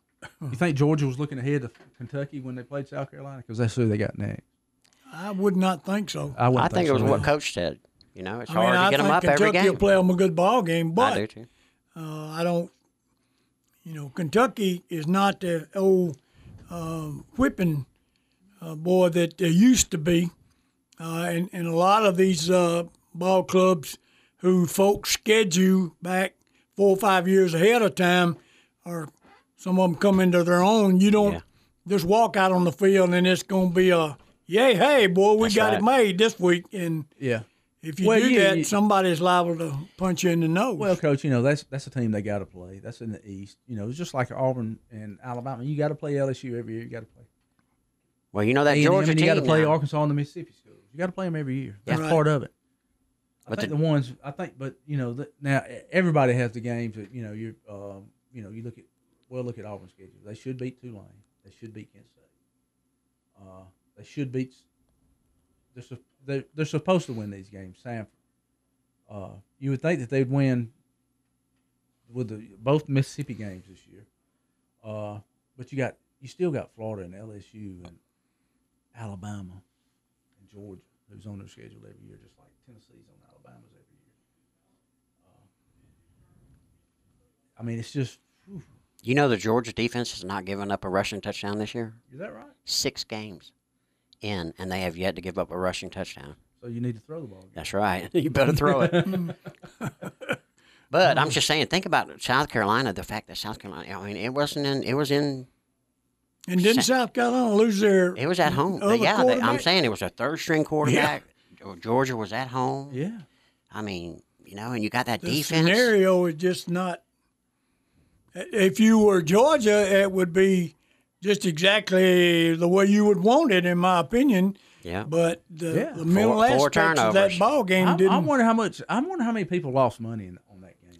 you think Georgia was looking ahead to Kentucky when they played South Carolina because that's who they got next? I would not think so. I, I think it so was what. Coach said. You know, it's I hard mean, to I get them up Kentucky every will game. play them a good ball game, I but do too. Uh, I don't, you know, Kentucky is not the old uh, whipping uh, boy that they used to be. Uh, and, and a lot of these uh, ball clubs who folks schedule back four or five years ahead of time, or some of them come into their own, you don't Yeah. just walk out on the field and it's going to be a, yay, hey, boy, we That's got it made this week. And Yeah. if you Well, do you- that, you- somebody's liable to punch you in the nose. Well, coach, you know that's that's a team they got to play. That's in the East. You know, it's just like Auburn and Alabama. You got to play LSU every year. You got to play. Well, you know that A&M, Georgia and you got to play now. Arkansas and the Mississippi schools. You got to play them every year. That's Right. part of it. I But think the- the, ones I think, but you know, the, now everybody has the games that you know you um, you know you look at well look at Auburn's schedule. They should beat Tulane. They should beat Kent State. Uh, they should beat. They're, sup- they're they're supposed to win these games. Samford. Uh, you would think that they'd win with the both Mississippi games this year. Uh, but you got you still got Florida and LSU and Alabama and Georgia, who's on their schedule every year, just like Tennessee's on Alabama's every year. Uh, I mean, it's just. whew, You know the Georgia defense has not given up a rushing touchdown this year. is that right? Six games in, and they have yet to give up a rushing touchdown. So you need to throw the ball. Again. That's right. you better throw it. but I'm oh. just saying, think about South Carolina. The fact that South Carolina, I mean, it wasn't in. It was in. And didn't Sa- South Carolina lose their? It was at home. yeah, they, I'm saying it was a third string quarterback. Yeah. Georgia was at home. Yeah. I mean, you know, and you got that the defense. scenario is just not. If you were Georgia, it would be just exactly the way you would want it, in my opinion. Yeah. But the, Yeah. the mental Four- four aspects of that ball game I, didn't. I wonder how much. I wonder how many people lost money in, on that game.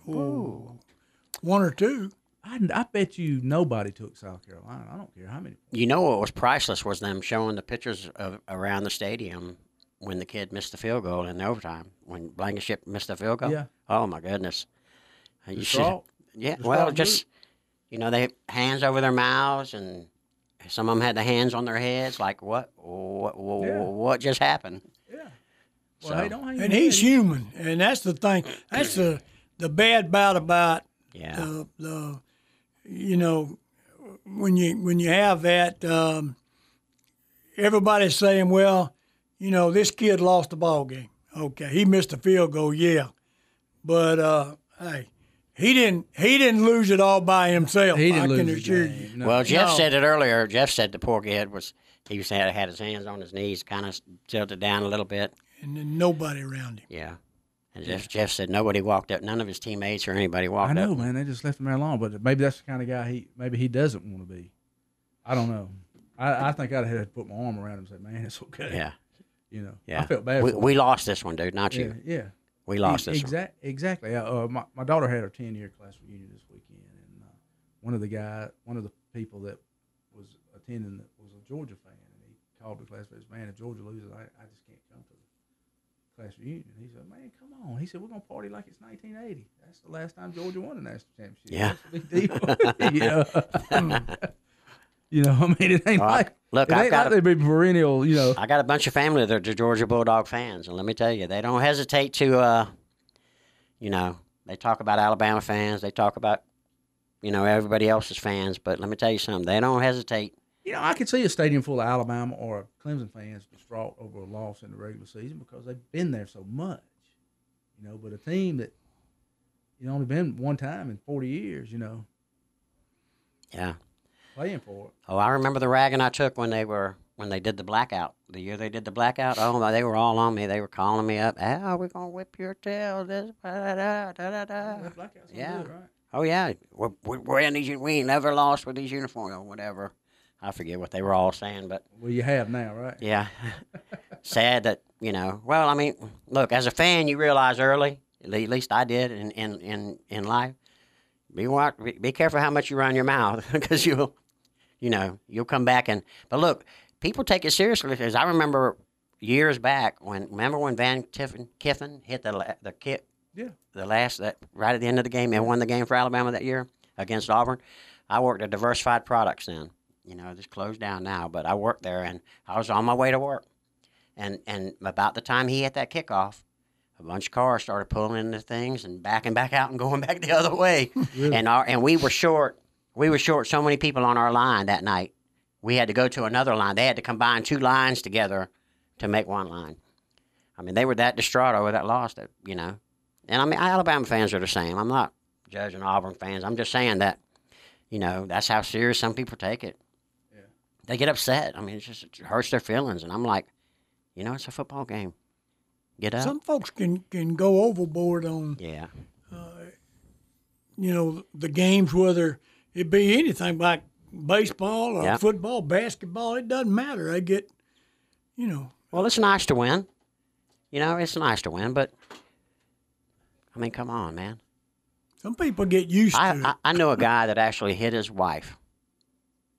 one or two. I, I bet you nobody took South Carolina. I don't care how many. You know what was priceless was them showing the pictures of around the stadium when the kid missed the field goal in the overtime. When Blankenship missed the field goal. Yeah. Oh my goodness. You should- Distraught. Yeah. Distraught Well, group. just you know, they hands over their mouths, and some of them had the hands on their heads. Like what? What? What, Yeah. what just happened? Yeah. Well, hey, don't and he's human, and that's the thing. That's the the bad part about Yeah. the the you know when you when you have that um, everybody's saying, well, you know, this kid lost the ball game. Okay, he missed a field goal, yeah, but uh, hey, he didn't he didn't lose it all by himself. He I didn't can lose the assure you. No. Well, Jeff No. said it earlier. Jeff said the poor kid was he was had, had his hands on his knees, kind of tilted down a little bit. And then nobody around him. Yeah. And Jeff, Jeff said nobody walked up. None of his teammates or anybody walked up. I know, up. man. They just left him there alone. But maybe that's the kind of guy he maybe he doesn't want to be. I don't know. I, I think I'd have to put my arm around him and say, "Man, it's okay." Yeah. You know. Yeah. I felt bad. We, for him. we lost this one, dude. Not yeah, you. yeah. We lost this one. Exact, exactly. Uh, my, my daughter had her 10 year class reunion this weekend, and uh, one of the guy, one of the people that was attending that was a Georgia fan, and he called the class and said, Man, if Georgia loses, I, I just can't come to the class reunion. He said, Man, come on. He said, We're going to party like it's 1980. That's the last time Georgia won a national championship. Yeah. That's a big deal. know? you know, I mean, it ain't Well, like, look, it I've ain't got like a- they be perennial, you know. I got a bunch of family that are Georgia Bulldog fans, and let me tell you, they don't hesitate to, uh, you know, they talk about Alabama fans, they talk about, you know, everybody else's fans, but let me tell you something, they don't hesitate. You know, I could see a stadium full of Alabama or Clemson fans distraught over a loss in the regular season because they've been there so much. You know, but a team that you know only been one time in forty years, you know, Yeah. Playing for it. Oh, I remember the ragging I took when they were when they did the blackout. The year they did the blackout. Oh, my, they were all on me. They were calling me up. Ah, we're gonna whip your tail. This, da, da, da, da, da. That blackout's no yeah. Oh yeah, we're, we're wearing these. We ain't never lost with these uniforms or whatever. I forget what they were all saying, but Well, you have now, right? yeah, sad that you know. Well, I mean, look, as a fan, you realize early. At least I did in in in, in life. Be be careful how much you run your mouth because you'll, you know, you'll come back and. But look, people take it seriously because I remember years back when remember when Van Tiffin, Kiffin hit the the kick. Yeah. the last that right at the end of the game and won the game for Alabama that year against Auburn. I worked at Diversified Products then. You know, it's closed down now, but I worked there and I was on my way to work. And and about the time he hit that kickoff, a bunch of cars started pulling into things and backing back out and going back the other way. And our and we were short. We were short so many people on our line that night. We had to go to another line. They had to combine two lines together to make one line. I mean, they were that distraught over that loss that you know. And I mean, Alabama fans are the same. I'm not judging Auburn fans. I'm just saying that, you know, that's how serious some people take it. Yeah. They get upset. I mean, it just it hurts their feelings. And I'm like, you know, it's a football game. Get up. Some folks can can go overboard on yeah. Uh, you know the games, whether it be anything like baseball or Yeah. football, basketball. It doesn't matter. They get, you know, Well, it's nice to win. You know, it's nice to win, but I mean, come on, man. some people get used to I, it. I, I know a guy that actually hit his wife.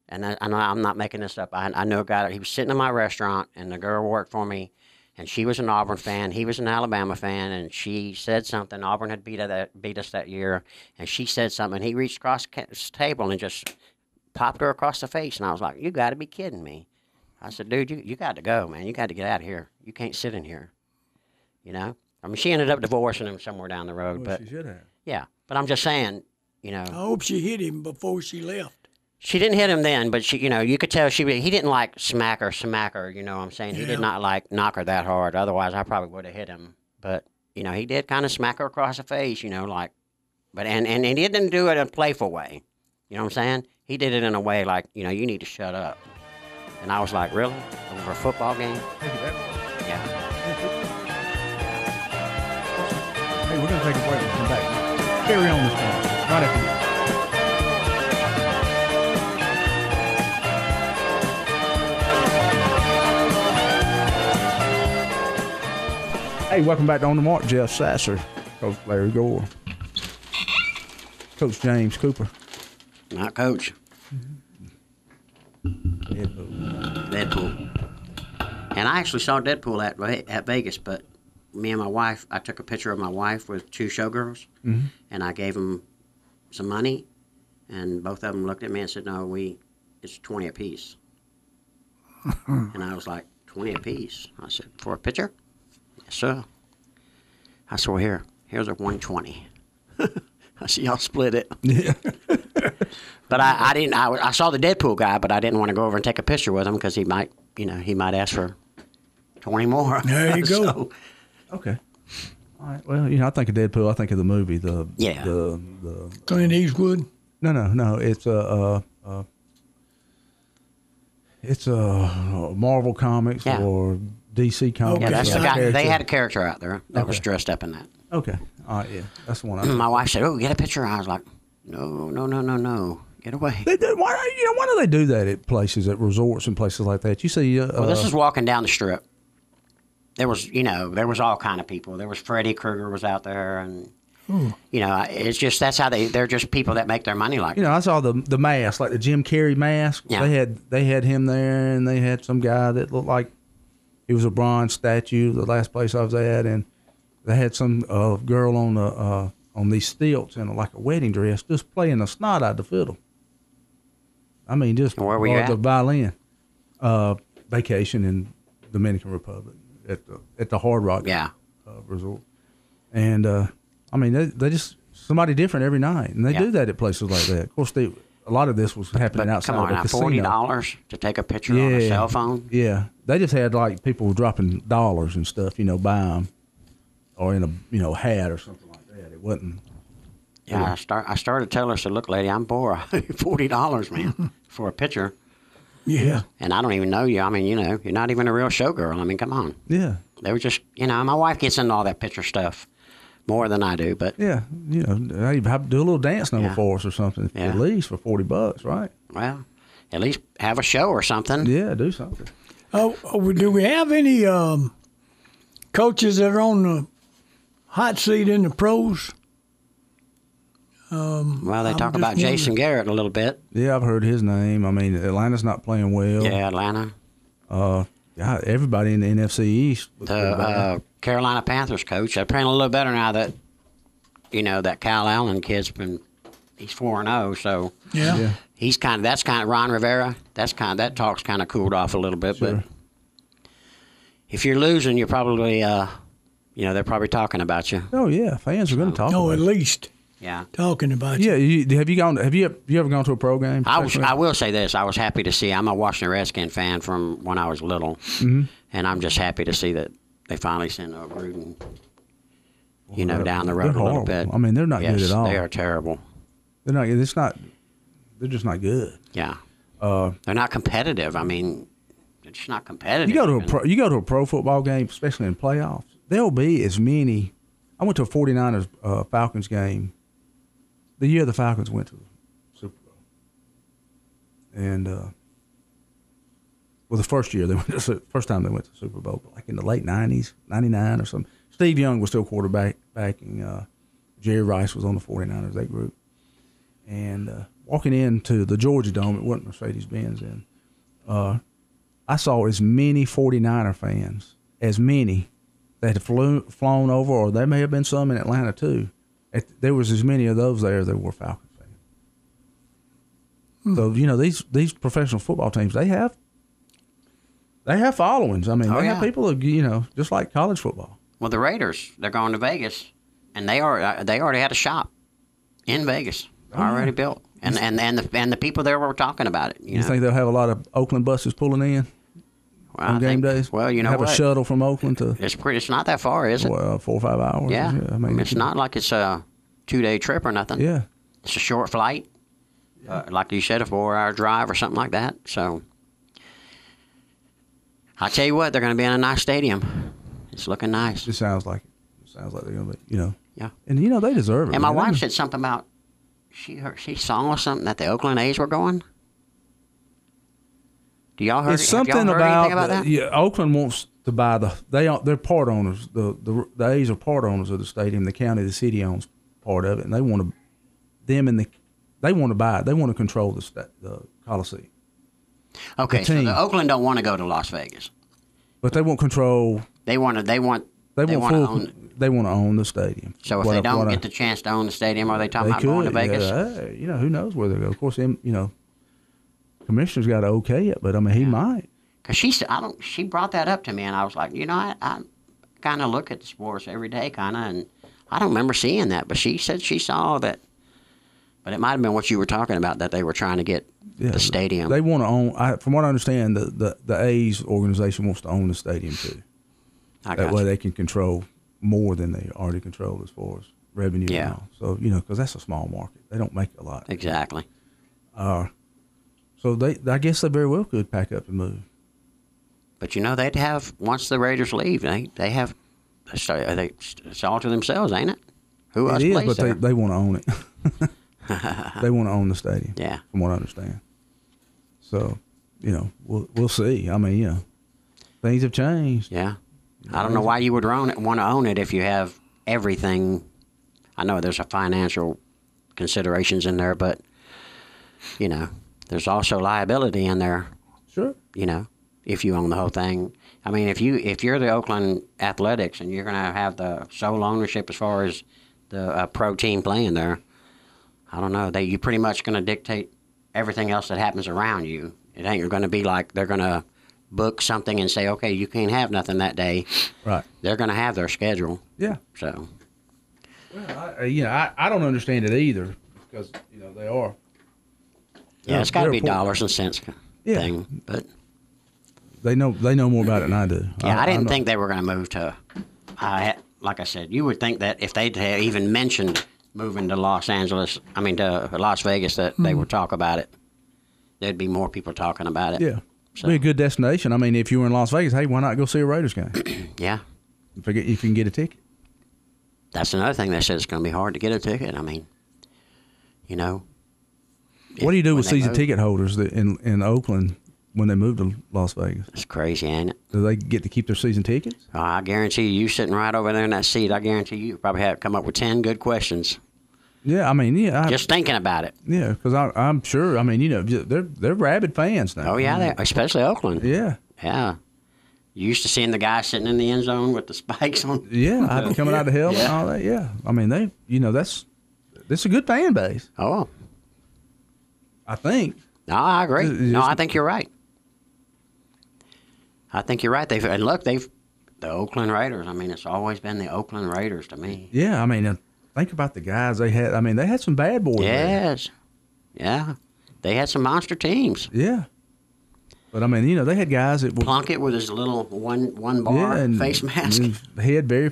And I, I know I'm not making this up. I, I know a guy that he was sitting in my restaurant, and the girl worked for me, and she was an Auburn fan. He was an Alabama fan, and she said something. Auburn had beat, uh, that, beat us that year, and she said something. He reached across the table and just popped her across the face, and I was like, "You got to be kidding me!" I said, "Dude, you, you got to go, man. You got to get out of here. You can't sit in here." You know. I mean, she ended up divorcing him somewhere down the road, Well, but she should have. yeah. But I'm just saying, you know. I hope she hit him before she left. She didn't hit him then, but she, you know, you could tell she he didn't like smack her, smack her. You know what I'm saying? He did not like knock her that hard. Otherwise, I probably would have hit him. But you know, he did kind of smack her across the face. You know, like, but and, and and he didn't do it in a playful way. You know what I'm saying? He did it in a way like, you know, you need to shut up. And I was like, really? Over a football game? Yeah. Hey, we're gonna take a break and come back. Carry on this one. Right after this. Hey, welcome back to On the Mark. Jeff Sasser, Coach Larry Gore, Coach James Cooper. Not coach. Deadpool. Deadpool. And I actually saw Deadpool at at Vegas, but me and my wife, I took a picture of my wife with two showgirls, mm-hmm. and I gave them some money, and both of them looked at me and said, "No, we, it's twenty apiece." and I was like, 20 apiece? I said, "For a picture?" Yes, So I saw here. Here's a 120. I see y'all split it. Yeah. But I, I didn't. I, I saw the Deadpool guy, but I didn't want to go over and take a picture with him because he might, you know, he might ask for 20 more. There you go. So, Okay. All right. Well, you know, I think of Deadpool. I think of the movie. The Yeah. The the Clint Eastwood. no no no. It's a uh, uh, it's a Marvel comics Yeah. or DC comics. yeah, that's the guy. They had a character out there that was dressed up in that. Okay. All right. Yeah. That's the one. I My wife said, "Oh, get a picture." I was like, "No, no, no, no, no, get away." They do, why, you know, why do they do that at places, at resorts and places like that? You see, uh, Well, this uh, is walking down the strip. There was, you know, there was all kind of people. There was Freddy Krueger was out there, and you know, it's just that's how they. They're just people that make their money like. you know, I saw the the mask, like the Jim Carrey mask. Yeah. They had they had him there, and they had some guy that looked like he was a bronze statue. The last place I was at, and they had some uh, girl on the uh, on these stilts in a, like a wedding dress, just playing the snot out of the fiddle. I mean, just Where were you at? the violin. Uh, vacation in Dominican Republic at the at the Hard Rock Yeah, uh, resort. And uh, I mean, they, they just somebody different every night, and they Yeah. do that at places like that. Of course, they a lot of this was happening but outside come on, of the now forty dollars to take a picture on a Yeah. cell phone. Yeah, they just had like people dropping dollars and stuff, you know, buy them, or in a you know hat or something like that. It wasn't. Yeah, I start. I started telling her, I said, "Look, lady, I'm poor. Forty dollars, man, for a picture, Yeah. and I don't even know you. I mean, you know, you're not even a real showgirl. I mean, come on. Yeah, They were just, you know, my wife gets into all that picture stuff more than I do, but yeah, you know, have- do a little dance number Yeah. for us or something, Yeah. at least for forty bucks, right? well, at least have a show or something. Yeah, do something. Oh, oh, do we have any um, coaches that are on the hot seat in the pros? Well, they I'm talk just about Jason Garrett a little bit. Yeah, I've heard his name. I mean, Atlanta's not playing well. Yeah, Atlanta. Uh, yeah, everybody in the NFC East. The uh, Carolina Panthers coach. They're playing a little better now that, you know, that Kyle Allen kid's been, he's 4 and 0, so Yeah. yeah. He's kind of, that's kind of, Ron Rivera, that's kind of, that talk's kind of cooled off a little bit, Sure. but if you're losing, you're probably, uh, you know, they're probably talking about you. Oh yeah, fans are going to talk. Oh, about at it. least Yeah. talking about you. Yeah, you, have you gone? Have you you ever gone to a pro game? I was. I will say this: I was happy to see. I'm a Washington Redskin fan from when I was little, Mm-hmm. and I'm just happy to see that they finally sent a Gruden, you know, down the road a little bit. I mean, they're not good at all. They are terrible. They're not. It's not. They're just not good. Yeah, Uh, they're not competitive. I mean, they're just not competitive. you go to a pro. You go to a pro football game, especially in playoffs. There'll be as many. I went to a 49ers uh, Falcons game. The year the Falcons went to the Super Bowl, and uh, well, the first year they went, to, the first time they went to the Super Bowl, like in the late '90s, '99 or something. Steve Young was still quarterback. Backing uh, Jerry Rice was on the 49ers. That group, and uh, walking into the Georgia Dome, it wasn't Mercedes Benz, and uh, I saw as many 49er fans, as many that had flew, flown over, or there may have been some in Atlanta too. At, there was as many of those there as there were Falcons fans. So you know these these professional football teams they have they have followings. I mean Oh, they yeah. have people that, you know just like college football. Well, the Raiders, they're going to Vegas, and they are. uh, They already had a shop in Vegas, Oh, already built, and and and the and the people there were talking about it. You, You know? think they'll have a lot of Oakland buses pulling in Well, on I game think- days? Well, you know have what? a shuttle from Oakland to It's pretty. It's not that far, is it? well, four or five hours. Yeah. I mean, it's not like it's a two day trip or nothing. Yeah, It's a short flight. Uh, like you said, a four hour drive or something like that. So I tell you what, they're going to be in a nice stadium. It's looking nice. it sounds like it. It sounds like they're gonna be. You know. Yeah. And you know they deserve it. And my man. They wife said something about she heard she saw something that the Oakland A's were going. Do y'all heard? it's something heard about, anything about the- that? yeah. Oakland wants to buy the they are they're part owners. The the the A's are part owners of the stadium. The county, the city owns part of it, and they want to them and the they want to buy it. They want to control the the Coliseum, Okay, so the Oakland don't want to go to Las Vegas. but they want control. They want to. They want. They, They want full. own They want to own the stadium. So if What they don't I- get the chance to own the stadium, are they talking they about going to Vegas? Yeah, you know who knows where they go. Of course, him. You know, commissioner's got to okay it, but I mean he might. Cause she said, I don't. She brought that up to me, and I was like, you know, I, I kind of look at the sports every day, kind of, and I don't remember seeing that. But she said she saw that. But it might have been what you were talking about that they were trying to get Yeah, the stadium. They want to own. I, from what I understand, the, the the A's organization wants to own the stadium too. I That way, you. they can control more than they already control as far as revenue. Yeah. And all. So you know, because that's a small market, they don't make a lot. exactly. Uh, So they, I guess they very well could pack up and move. But you know they'd have once the Raiders leave, they they have so they it's all to themselves, ain't it? Who else It is, plays but they, they want to own it. they want to own the stadium. Yeah. from what I understand. So, you know, we'll we'll see. I mean, you know, things have changed. Yeah. I don't know why you would own it, want to own it if you have everything. I know there's a financial considerations in there, but you know, there's also liability in there. Sure. You know, if you own the whole thing. I mean, if you if you're the Oakland Athletics and you're going to have the sole ownership as far as the uh, pro team playing there, I don't know. They you pretty much going to dictate everything else that happens around you. It ain't going to be like they're going to book something and say, okay, you can't have nothing that day Right. they're going to have their schedule. Yeah. So Well, I, you know, I, I don't understand it either because you know they are. yeah, it's got to be important. dollars and cents Yeah. thing. But They know they know more about it than I do. yeah, I, I'm didn't think they were going to move to. I like I said, you would think that if they'd even mentioned moving to Los Angeles, I mean to Las Vegas, that they hmm. would talk about it. There'd be more people talking about it. Yeah. So- Be a good destination. I mean, if you were in Las Vegas, hey, why not go see a Raiders game? Yeah, if, you if you can get a ticket. that's another thing. They said it's going to be hard to get a ticket. I mean, you know. what do you do with season move- ticket holders that in in Oakland when they move to Las Vegas? It's crazy, ain't it? Do they get to keep their season tickets? Oh, I guarantee you, you sitting right over there in that seat. I guarantee you, you probably have come up with ten good questions Yeah, I mean, yeah, I, just thinking about it. yeah, because I'm sure. I mean, you know, they're they're rabid fans now. Oh yeah, especially Oakland. yeah, Yeah. You used to seeing the guy sitting in the end zone with the spikes on. yeah. I'd coming out of the helmet and all that. Yeah, I mean, they, you know, that's that's a good fan base. Oh, I think. no, I agree. Just- No, I think you're right. I think you're right. They've and look, they've the Oakland Raiders. I mean, it's always been the Oakland Raiders to me. Yeah, I mean, uh, think about the guys they had. I mean, they had some bad boys. there. Yes. Yeah. They had some monster teams. Yeah. But I mean, you know, they had guys that were Plunkett with his little one one bar yeah, and, face mask. and his head very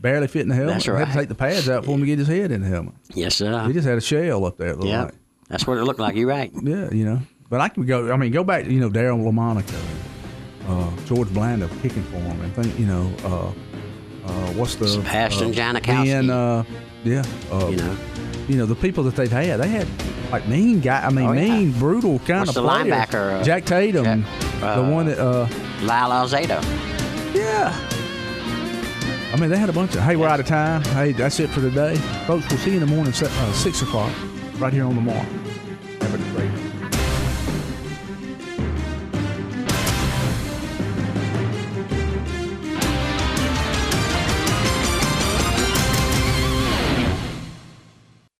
barely fit in the helmet. That's Had right. to take the pads out for him to get his head in the helmet. yes, sir. He just had a shell up there. Yeah. like. That's what it looked like. You're right. Yeah, you know. But I can go. I mean, go back. You know, Daryle Lamonica, uh, George Blanda kicking for him, and think. You know, uh, uh, what's the Sebastian uh, Janikowski. Ben, uh, yeah. Uh, You know. you know the people that they've had. They had like mean guy. I mean, Oh, yeah. mean, brutal kind What's of the players. linebacker, uh, Jack Tatum, Jack- the uh, one that. Uh, Lyle Alzado. yeah. I mean, they had a bunch of. Hey, we're out of time. Hey, that's it for today, folks. We'll see you in the morning, uh, six o'clock, right here on the mark.